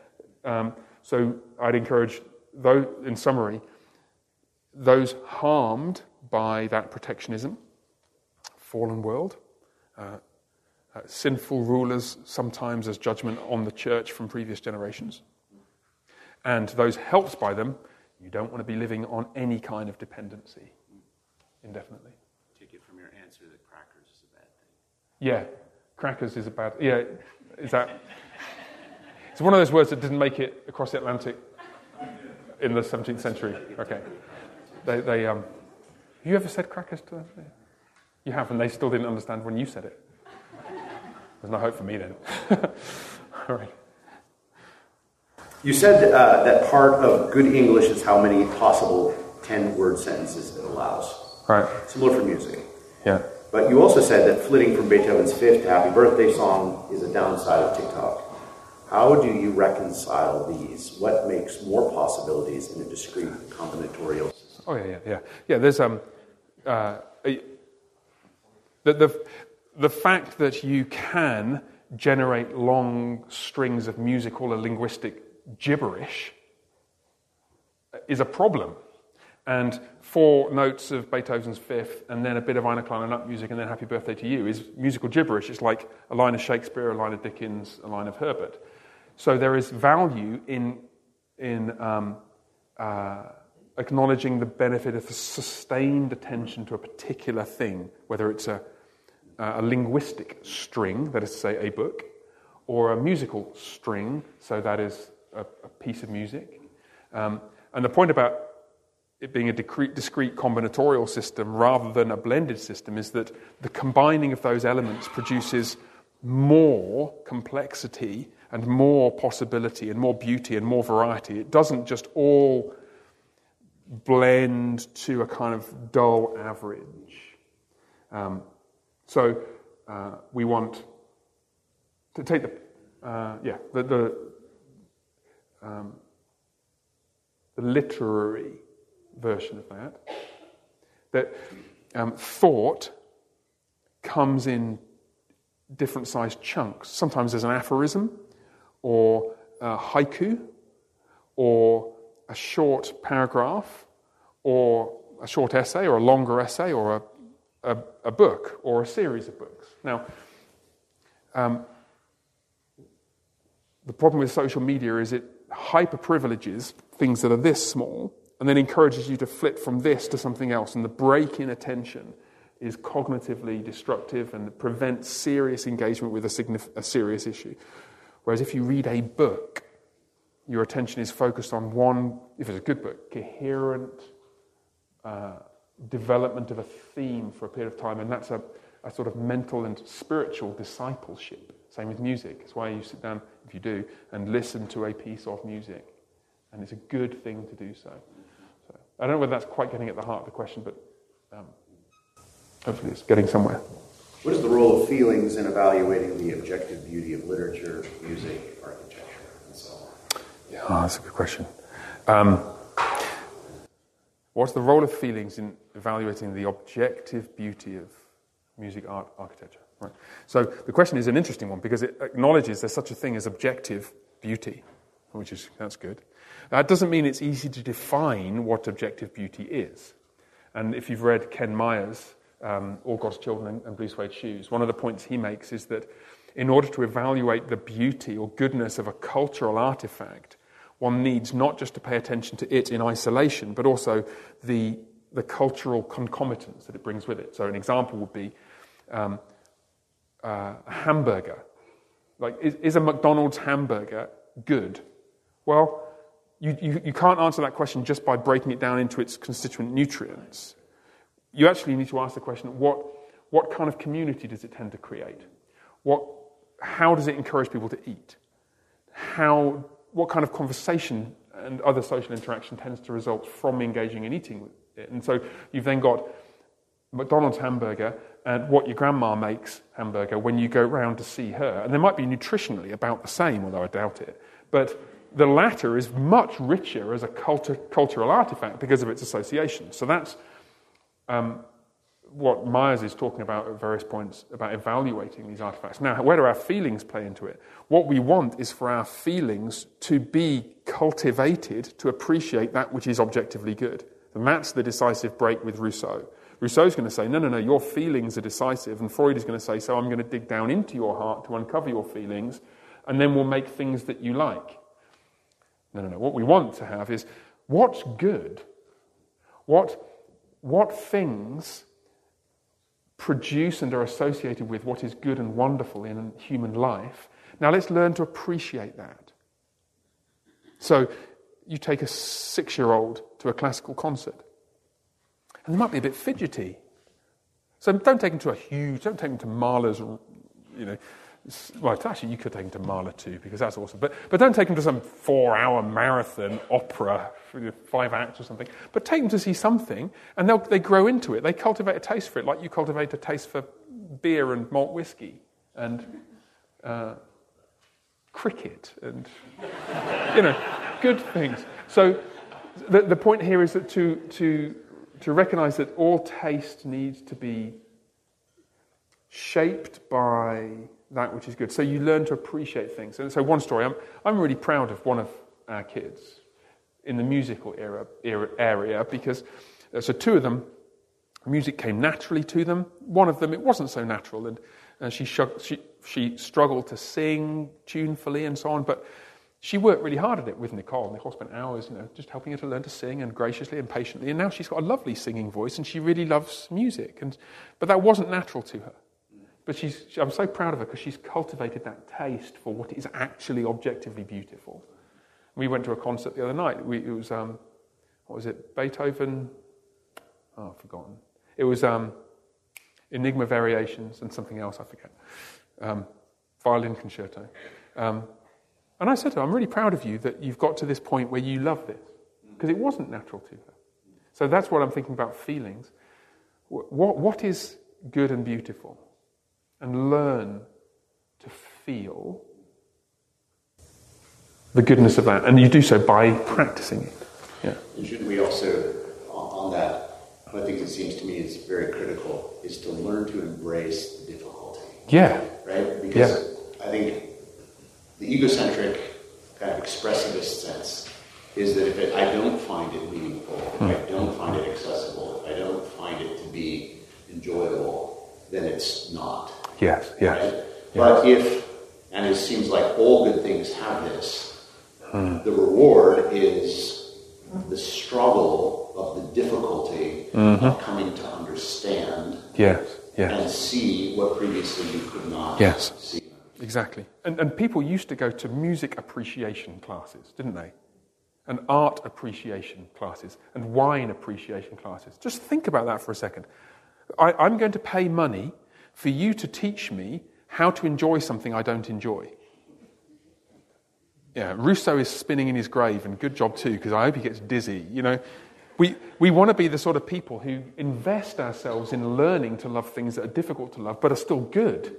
Um, so I'd encourage, though, in summary, those harmed by that protectionism, fallen world, uh, uh, sinful rulers, sometimes as judgment on the church from previous generations, and those helped by them, you don't want to be living on any kind of dependency indefinitely. Take it from your answer that crackers is a bad thing. Yeah, crackers is a bad. Yeah, is that? It's one of those words that didn't make it across the Atlantic in the 17th century. Okay, they. they um, have you ever said crackers to them? You have, and they still didn't understand when you said it. There's no hope for me then. All right. You said uh, that part of good English is how many possible 10 word sentences it allows. Right. Similar for music. Yeah. But you also said that flitting from Beethoven's fifth Happy Birthday song is a downside of TikTok. How do you reconcile these? What makes more possibilities in a discrete combinatorial system? Oh yeah, yeah, yeah. Yeah, there's um, uh, a, the, the the fact that you can generate long strings of musical or linguistic gibberish is a problem. And four notes of Beethoven's Fifth, and then a bit of Eine kleine Nachtmusik, and then Happy Birthday to You is musical gibberish. It's like a line of Shakespeare, a line of Dickens, a line of Herbert. So there is value in in um, uh, acknowledging the benefit of sustained attention to a particular thing, whether it's a, a linguistic string, that is to say, a book, or a musical string, so that is a, a piece of music. Um, and the point about it being a discrete, discrete combinatorial system rather than a blended system is that the combining of those elements produces more complexity and more possibility and more beauty and more variety. It doesn't just all blend to a kind of dull average. Um, so uh, we want to take the uh, yeah the the, um, the literary version of that that um, thought comes in different sized chunks. Sometimes there's an aphorism or a haiku or a short paragraph or a short essay or a longer essay or a, a, a book or a series of books. Now, um, the problem with social media is it hyper privileges things that are this small and then encourages you to flip from this to something else. And the break in attention is cognitively destructive and prevents serious engagement with a, signif- a serious issue. Whereas if you read a book, your attention is focused on one, if it's a good book, coherent uh, development of a theme for a period of time, and that's a, a sort of mental and spiritual discipleship. Same with music. It's why you sit down, if you do, and listen to a piece of music. And it's a good thing to do so. so I don't know whether that's quite getting at the heart of the question, but um, hopefully it's getting somewhere. What is the role of feelings in evaluating the objective beauty of literature, music, architecture, and so on? Yeah, oh, that's a good question. Um, what's the role of feelings in evaluating the objective beauty of music, art, architecture? Right. So the question is an interesting one because it acknowledges there's such a thing as objective beauty, which is that's good. That doesn't mean it's easy to define what objective beauty is. And if you've read Ken Myers' um, All God's Children and Blue Suede Shoes, one of the points he makes is that in order to evaluate the beauty or goodness of a cultural artifact, one needs not just to pay attention to it in isolation, but also the, the cultural concomitants that it brings with it. So, an example would be um, uh, a hamburger. Like, is, is, a McDonald's hamburger good? Well, you, you, you can't answer that question just by breaking it down into its constituent nutrients. You actually need to ask the question what, what kind of community does it tend to create? What, how does it encourage people to eat? How, what kind of conversation and other social interaction tends to result from engaging in eating it? And so you've then got McDonald's hamburger and what your grandma makes hamburger when you go round to see her. And they might be nutritionally about the same, although I doubt it. But the latter is much richer as a cultural artifact because of its association. So that's um, what Myers is talking about at various points about evaluating these artifacts. Now, where do our feelings play into it? What we want is for our feelings to be cultivated to appreciate that which is objectively good. And that's the decisive break with Rousseau. Rousseau's going to say, no, no, no, your feelings are decisive. And Freud is going to say, so I'm going to dig down into your heart to uncover your feelings, and then we'll make things that you like. No, no, no. What we want to have is what's good? What, what things produce and are associated with what is good and wonderful in human life? Now let's learn to appreciate that. So you take a six year old to a classical concert. And they might be a bit fidgety. So don't take them to a huge, don't take them to Mahler's, you know, well, actually, you could take them to Mahler too, because that's awesome. But, but don't take them to some four hour marathon opera, five acts or something. But take them to see something, and they'll, they grow into it. They cultivate a taste for it, like you cultivate a taste for beer and malt whiskey and uh, cricket and, you know, good things. So the, the point here is that to, to to recognize that all taste needs to be shaped by that which is good. So you learn to appreciate things. And so, one story I'm, I'm really proud of one of our kids in the musical era, era area because, uh, so two of them, music came naturally to them. One of them, it wasn't so natural, and uh, she, she, she struggled to sing tunefully and so on. But she worked really hard at it with Nicole. Nicole spent hours, you know, just helping her to learn to sing and graciously and patiently. And now she's got a lovely singing voice and she really loves music. And, but that wasn't natural to her. But she's, I'm so proud of her because she's cultivated that taste for what is actually objectively beautiful. We went to a concert the other night. We, it was, um, what was it, Beethoven? Oh, I've forgotten. It was um, Enigma Variations and something else, I forget. Um, violin concerto. Um, and I said to her, I'm really proud of you that you've got to this point where you love this, because it wasn't natural to her. So that's what I'm thinking about feelings. What, what is good and beautiful? And learn to feel the goodness of that. And you do so by practicing it. Yeah. Shouldn't we also, on that, one of the things that seems to me is very critical is to learn to embrace the difficulty. Yeah. Right? Because yeah. I think the egocentric kind of expressivist sense is that if it, I don't find it meaningful, if I hmm. don't find it accessible, if I don't find it to be enjoyable, then it's not. Yes, yes. Right? yes. But if, and it seems like all good things have this, hmm. the reward is the struggle of the difficulty of coming to understand Yes, yes. and see what previously you could not Yes. see. Exactly. And, and people used to go to music appreciation classes, didn't they? And art appreciation classes, and wine appreciation classes. Just think about that for a second. I, I'm going to pay money for you to teach me how to enjoy something I don't enjoy. Yeah, Rousseau is spinning in his grave, and good job too, because I hope he gets dizzy. You know, we, we want to be the sort of people who invest ourselves in learning to love things that are difficult to love, but are still good.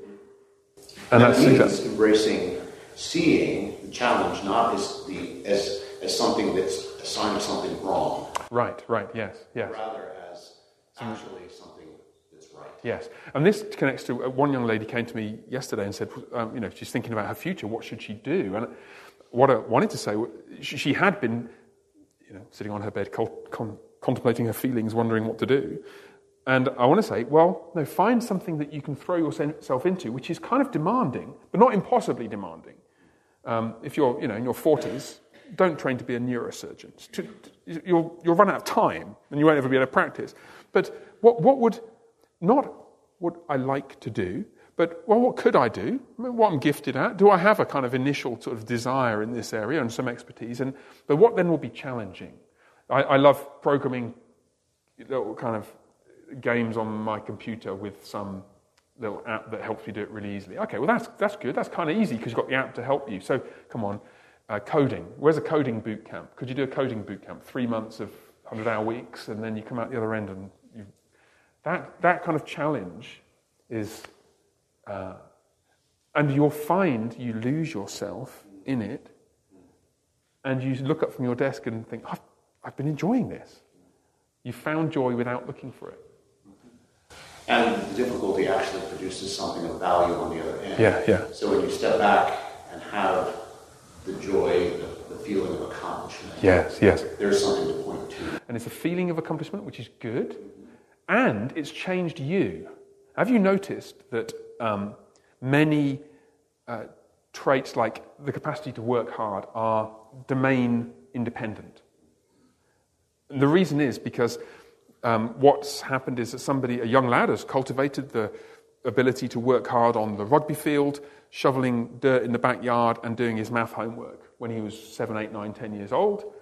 And that that's means embracing seeing the challenge not as the as as something that's a sign of something wrong, right, right, yes, yes, rather as actually something that's right. yes. And this connects to uh, one young lady came to me yesterday and said, um, you know, she's thinking about her future. What should she do? And what I wanted to say, she, she had been, you know, sitting on her bed, col- con- contemplating her feelings, wondering what to do. And I want to say, well, no, find something that you can throw yourself into, which is kind of demanding, but not impossibly demanding. Um, if you're, you know, in your 40s, don't train to be a neurosurgeon. You'll, you'll run out of time and you won't ever be able to practice. But what, what would, not what I like to do, but well, what could I do? I mean, What I'm gifted at? Do I have a kind of initial sort of desire in this area and some expertise? And, but what then will be challenging? I, I love programming kind of games on my computer with some little app that helps you do it really easily. Okay, well, that's, that's good. That's kind of easy because you've got the app to help you. So, come on, uh, coding. Where's a coding boot camp? Could you do a coding boot camp? Three months of 100 hour weeks, and then you come out the other end and you. That, that kind of challenge is. Uh, and you'll find you lose yourself in it, and you look up from your desk and think, I've, I've been enjoying this. You found joy without looking for it. And the difficulty actually produces something of value on the other end. Yeah, yeah. So when you step back and have the joy, the, the feeling of accomplishment, Yes, yes. there's something to point to. And it's a feeling of accomplishment, which is good, and it's changed you. Have you noticed that um, many uh, traits, like the capacity to work hard, are domain independent? And the reason is because um, what's happened is that somebody, a young lad, has cultivated the ability to work hard on the rugby field, shoveling dirt in the backyard, and doing his math homework when he was seven, eight, nine, ten years old.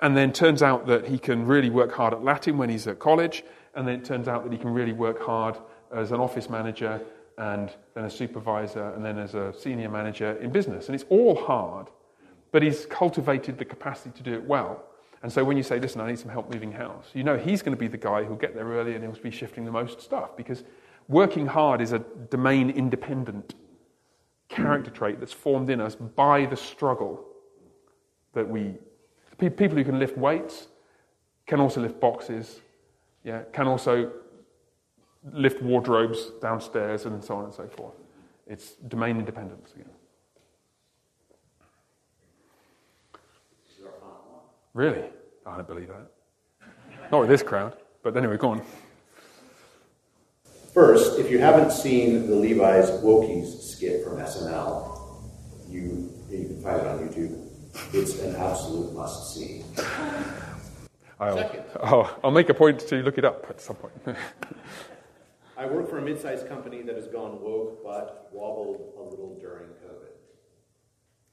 And then turns out that he can really work hard at Latin when he's at college. And then it turns out that he can really work hard as an office manager and then a supervisor and then as a senior manager in business. And it's all hard, but he's cultivated the capacity to do it well. And so when you say, listen, I need some help moving house, you know he's going to be the guy who'll get there early and he'll be shifting the most stuff because working hard is a domain independent character trait that's formed in us by the struggle that we people who can lift weights can also lift boxes yeah can also lift wardrobes downstairs and so on and so forth. It's domain independence again really i don't believe that not with this crowd but anyway go on First, if you haven't seen the Levi's Wokies skit from SNL, you you can find it on YouTube. It's an absolute must see. I'll, Second. oh, I'll make a point to look it up at some point I work for a mid-sized company that has gone woke but wobbled a little during COVID.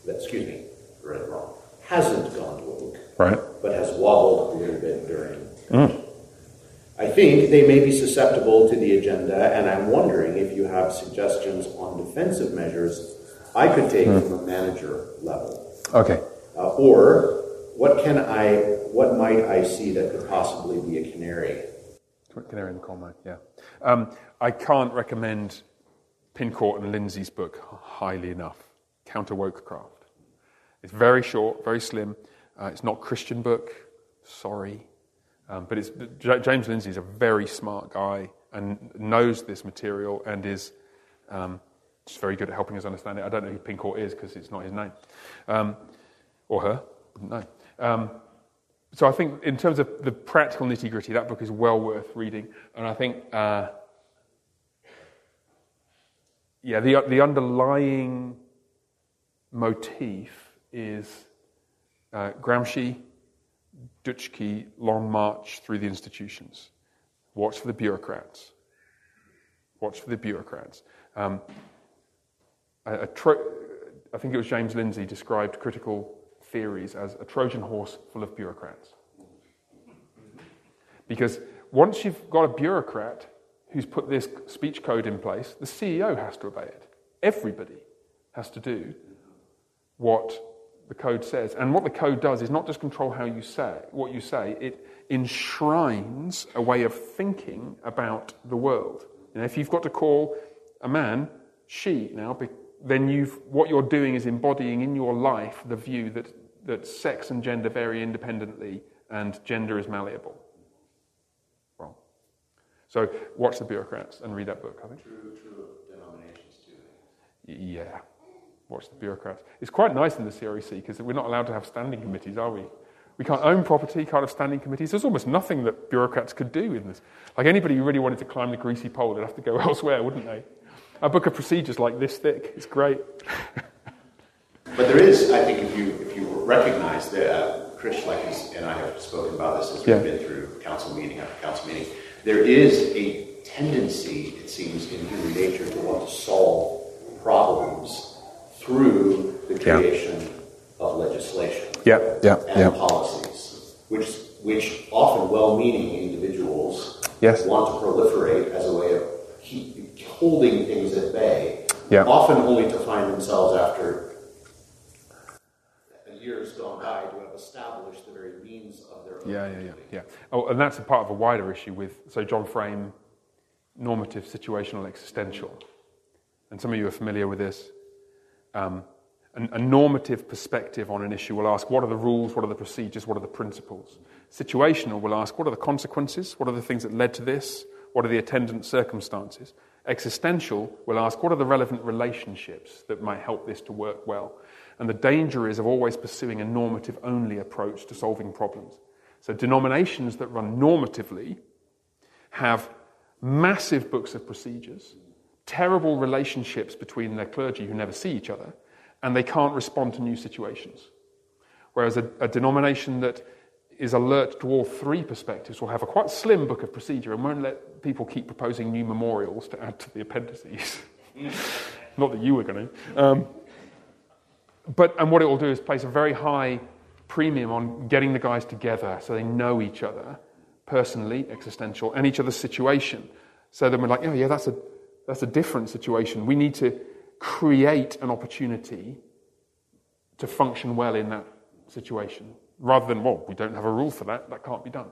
That, excuse me, read it wrong. Hasn't gone woke, right but has wobbled a little bit during. I think they may be susceptible to the agenda, and I'm wondering if you have suggestions on defensive measures I could take from a manager level. okay Uh, or what can I, what might I see that could possibly be a canary? Canary in the coal mine, yeah. Um, I can't recommend Pincourt and Lindsay's book highly enough, Counter Wokecraft. It's very short, very slim. Uh, it's not a Christian book, sorry. Um, but it's, James Lindsay is a very smart guy and knows this material and is um, just very good at helping us understand it. I don't know who Pincourt is because it's not his name. Um, or her, know. Um, so I think in terms of the practical nitty gritty, that book is well worth reading. And I think, uh, yeah, the, the underlying motif is uh, Gramsci, Dutschke long march through the institutions. Watch for the bureaucrats. Watch for the bureaucrats. Um, a, a tro- I think it was James Lindsay described critical theories as a Trojan horse full of bureaucrats. Because once you've got a bureaucrat who's put this speech code in place, the CEO has to obey it. Everybody has to do what the code says. And what the code does is not just control how you say what you say, it enshrines a way of thinking about the world. You know, if you've got to call a man she now, then you've, what you're doing is embodying in your life the view that, that sex and gender vary independently and gender is malleable. Wrong. So watch the bureaucrats and read that book, I think. True, true denominations too. Yeah watch the bureaucrats. It's quite nice in the CREC because we're not allowed to have standing committees, are we? We can't own property, can't have standing committees. There's almost nothing that bureaucrats could do in this. Like anybody who really wanted to climb the greasy pole, they'd have to go elsewhere, wouldn't they? A book of procedures like this thick. It's great. but there is, I think, if you if you recognize that uh, Chris Schlect and I have spoken about this as we've been through council meeting after council meeting, there is a tendency, it seems, in human nature to want to solve problems through the creation yeah. of legislation yeah, yeah, and yeah. policies, which, which often well meaning individuals yes. want to proliferate as a way of keep, holding things at bay, yeah. often only to find themselves after years gone by to have established the very means of their own. Yeah, yeah, yeah, yeah. Oh, and that's a part of a wider issue with, so John Frame, normative, situational, existential. And some of you are familiar with this um, a normative perspective on an issue will ask what are the rules, what are the procedures, what are the principles. Situational will ask what are the consequences, what are the things that led to this, what are the attendant circumstances. Existential will ask what are the relevant relationships that might help this to work well. And the danger is of always pursuing a normative only approach to solving problems. So, denominations that run normatively have massive books of procedures terrible relationships between their clergy who never see each other, and they can't respond to new situations. Whereas a, a denomination that is alert to all three perspectives will have a quite slim book of procedure and won't let people keep proposing new memorials to add to the appendices. Not that you were going to. Um, but, and what it will do is place a very high premium on getting the guys together so they know each other personally, existential, and each other's situation. So then we're like, oh, yeah, that's a, that's a different situation. We need to create an opportunity to function well in that situation rather than, well, we don't have a rule for that, that can't be done.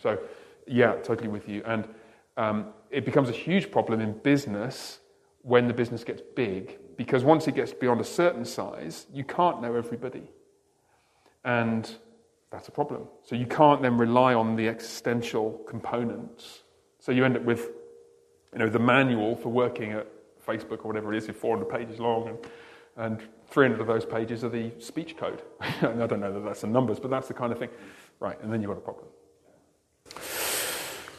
So, yeah, totally with you. And um, it becomes a huge problem in business when the business gets big because once it gets beyond a certain size, you can't know everybody. And that's a problem. So you can't then rely on the existential components. So you end up with you know, the manual for working at Facebook or whatever it is is 400 pages long, and, and 300 of those pages are the speech code. I don't know that that's the numbers, but that's the kind of thing. Right, and then you've got a problem.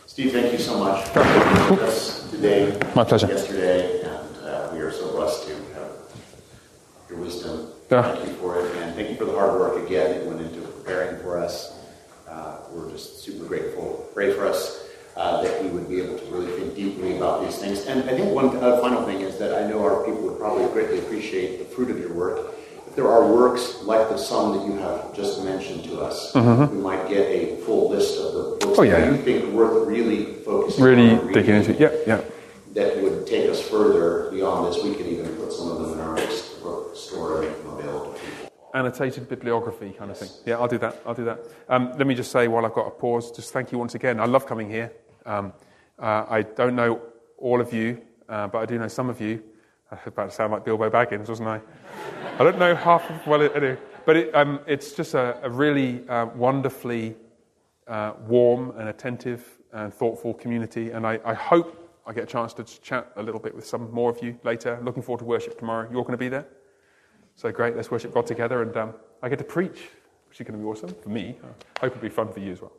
Steve, thank you so much for being with us today. My pleasure. Yesterday, and uh, we are so blessed to have your wisdom. Yeah. Thank you for it, and thank you for the hard work again that went into preparing for us. Uh, we're just super grateful. Pray for us uh, that we would be able to really think deeply about these things. And I think one uh, final thing is that I know our people would probably greatly appreciate the fruit of your work. If there are works like the sum that you have just mentioned to us, mm-hmm. we might get a full list of the books oh, yeah, that you think worth really focusing really on. Really digging into. Yeah, yeah. That would take us further beyond this. We could even put some of them in our store and make them available to people annotated bibliography kind of thing. Yeah, I'll do that. I'll do that. Um, let me just say while I've got a pause, just thank you once again. I love coming here. Um, uh, I don't know all of you, uh, but I do know some of you. I was about to sound like Bilbo Baggins, wasn't I? I don't know half of, well, anyway. But it, um, it's just a, a really uh, wonderfully uh, warm and attentive and thoughtful community. And I, I, hope I get a chance to chat a little bit with some more of you later. Looking forward to worship tomorrow. You're going to be there? So great, let's worship God together. And um, I get to preach, which is going to be awesome for me. I hope it'll be fun for you as well.